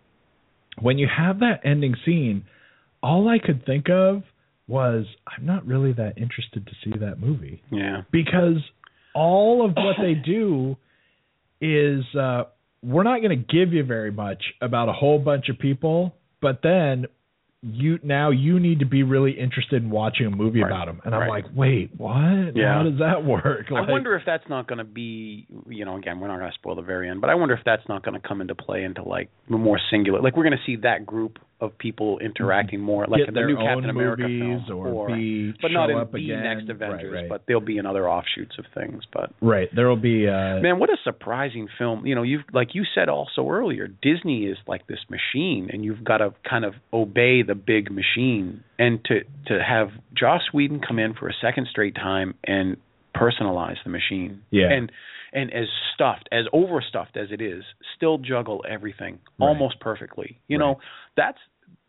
when you have that ending scene, all I could think of was I'm not really that interested to see that movie yeah. because all of what they do [laughs] is uh we're not going to give you very much about a whole bunch of people, but then you now you need to be really interested in watching a movie Right. about them. And I'm like, "Wait, what? Yeah. How does that work?" I wonder if that's not going to be, you know, again, we're not going to spoil the very end, but I wonder if that's not going to come into play into like more singular, like we're going to see that group of people interacting more, like get in the their new own Captain America movies film, or, be but not in the next Avengers, right, right. but they'll be in other offshoots of things. But right, there will be uh man, what a surprising film! You know, you've like you said also earlier, Disney is like this machine, and you've got to kind of obey the big machine. And to to have Joss Whedon come in for a second straight time and personalize the machine, Yeah. and and as stuffed, as overstuffed as it is, still juggle everything Right. almost perfectly. You Right. know, that's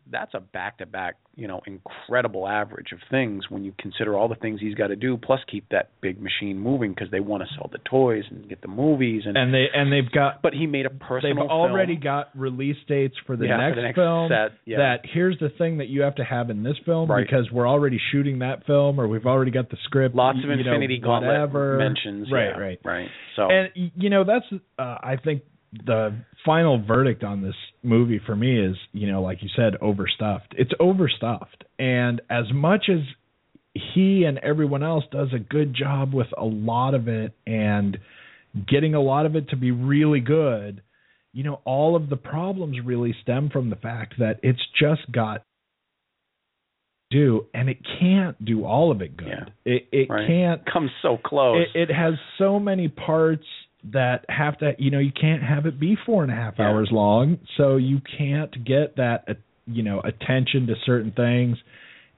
that's a back to back, you know, incredible average of things when you consider all the things he's got to do, plus keep that big machine moving because they want to sell the toys and get the movies and. and they and they've got but he made a personal. they've already film. got release dates for the, Yeah, for next, the next film set, yeah. that here's the thing that you have to have in this film Right. because we're already shooting that film or we've already got the script lots of y- you know, Infinity Gauntlet whatever. mentions. right yeah, right right. So and you know that's uh, i think the final verdict on this movie for me is you know like you said overstuffed it's overstuffed and as much as he and everyone else does a good job with a lot of it and getting a lot of it to be really good you know all of the problems really stem from the fact that it's just got do and it can't do all of it good Yeah. it it Right. can't come so close. it, it has so many parts that have to you know you can't have it be four and a half Yeah. hours long so you can't get that uh, you know attention to certain things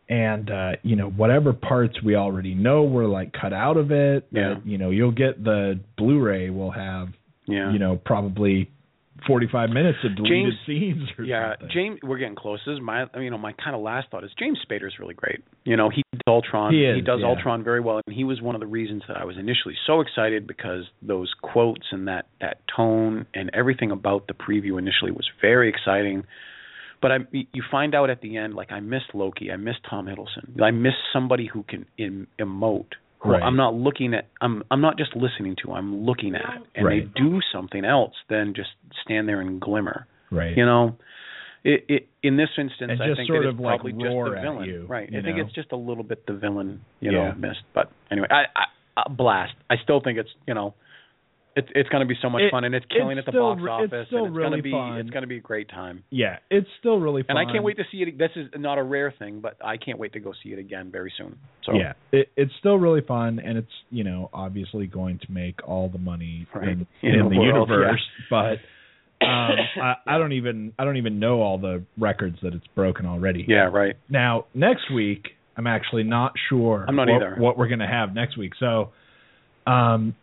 and uh you know whatever parts we already know were like cut out of it Yeah. that, you know you'll get the blu-ray will have yeah. you know probably 45 minutes of deleted James- scenes or yeah, something James. We're getting close. This is my, you know, my kind of last thought is James Spader's really great. You know, he did Ultron. He is, does yeah. Ultron very well, and he was one of the reasons that I was initially so excited because those quotes and that that tone and everything about the preview initially was very exciting. But I, you find out at the end, like I missed Loki, I missed Tom Hiddleston, I miss somebody who can em, emote. Who Right. I'm not looking at. I'm I'm not just listening to. I'm looking at, and Right. they do something else than just stand there and glimmer. right You know, it, it in this instance, And I think sort it's like, probably just the villain, you, right? you I think it's just a little bit the villain, you Yeah. know, missed. But anyway, I, I, I blast. I still think it's you know It's it's going to be so much It- fun, and it's killing it's at the still box re- it's office. still and it's really going to be fun. it's going to be a great time. Yeah, it's still really fun. And I can't wait to see it. This is not a rare thing, but I can't wait to go see it again very soon. So Yeah, it, it's still really fun, and it's you know obviously going to make all the money Right. in, [laughs] In in the the world, universe. [laughs] But um, I, I don't even I don't even know all the records that it's broken already. yeah, right. Now next week, I'm actually not sure. I'm not what, either. what we're going to have next week. So, um,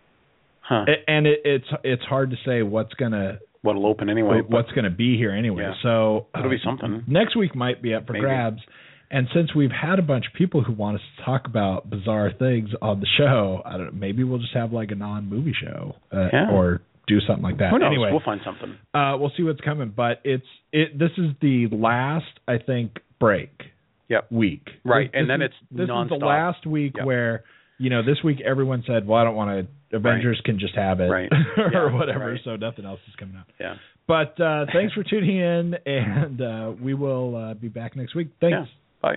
Huh. and it, it's it's hard to say what's gonna What'll open anyway? what's gonna be here anyway. Yeah. So It'll be uh, something. Next week might be up for Maybe. grabs. And since we've had a bunch of people who want us to talk about bizarre things on the show, I don't know, maybe we'll just have like a non-movie show uh, Yeah. or do something like that. Who knows? Anyway, We'll find something. uh, we'll see what's coming. But it's it. This is the last, I think, break Yep. week. Right, This- and this then is- it's this is the last week Yep. where you know this week everyone said, "Well, I don't want to. Avengers can just have it, Right. [laughs] or Yeah, whatever." right. So nothing else is coming out. Yeah. But uh, thanks for tuning in, and uh, we will uh, be back next week. Thanks. Yeah. Bye.